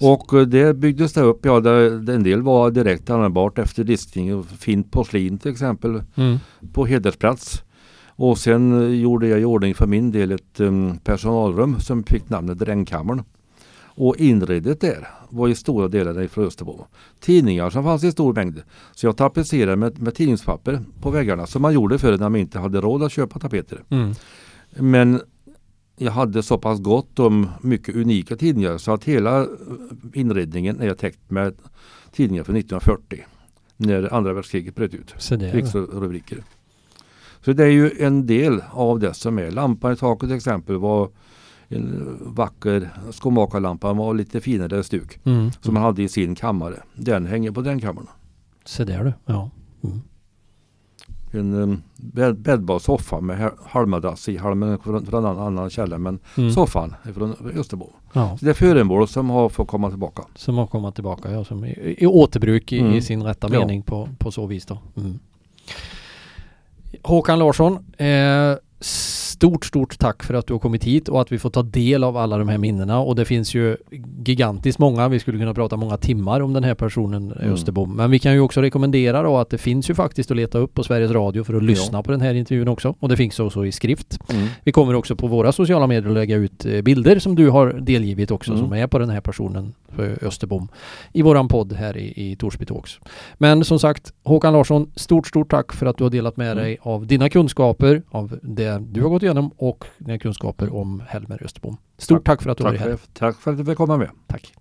Och eh, det byggdes det upp, ja det, en del var direkt användbart efter diskning och fint porslin till exempel Mm. på hedersplats. Och sen eh, gjorde jag i ordning för min del ett um, personalrum som fick namnet Drängkammaren. Och inredet där var i stora delar ifrån Österbo. Tidningar som fanns i stor mängd. Så jag tapetserade med, med tidningspapper på väggarna som man gjorde förr när man inte hade råd att köpa tapeter. Mm. Men jag hade så pass gott om mycket unika tidningar så att hela inredningen är täckt med tidningar från 1940. När andra världskriget bröt ut. Krigsrubriker. Så det är ju en del av det som är. Lampan i taket till exempel var en vacker skomakarlampa var lite finare stuk. Mm. Som man hade i sin kammare. Den hänger på den kammaren. Så där du. Ja. Mm. En um, bädd, bäddbar soffa med ha- halmmadrass i. Halmen från, från en annan källa men Mm. soffan från Österbo. Ja. Så det är föremål som har fått komma tillbaka. Som har kommit tillbaka, ja. Som i, i återbruk i, Mm. i sin rätta Ja. mening på, på så vis då. Mm. Håkan Larsson, eh, stort, stort tack för att du har kommit hit och att vi får ta del av alla de här minnena och det finns ju gigantiskt många. Vi skulle kunna prata många timmar om den här personen Mm. Österbom. Men vi kan ju också rekommendera då att det finns ju faktiskt att leta upp på Sveriges Radio för att lyssna på den här intervjun också. Och det finns också i skrift. Mm. Vi kommer också på våra sociala medier att lägga ut eh, bilder som du har delgivit också Mm. som är på den här personen Österbom i våran podd här i, i Torsby Talks. Men som sagt Håkan Larsson, stort stort tack för att du har delat med Mm. dig av dina kunskaper, av det du har gått igenom och dina kunskaper om Helmer Österbom. Stort tack, för att du har Tack, varit här. för, tack för att du fick komma med. Tack.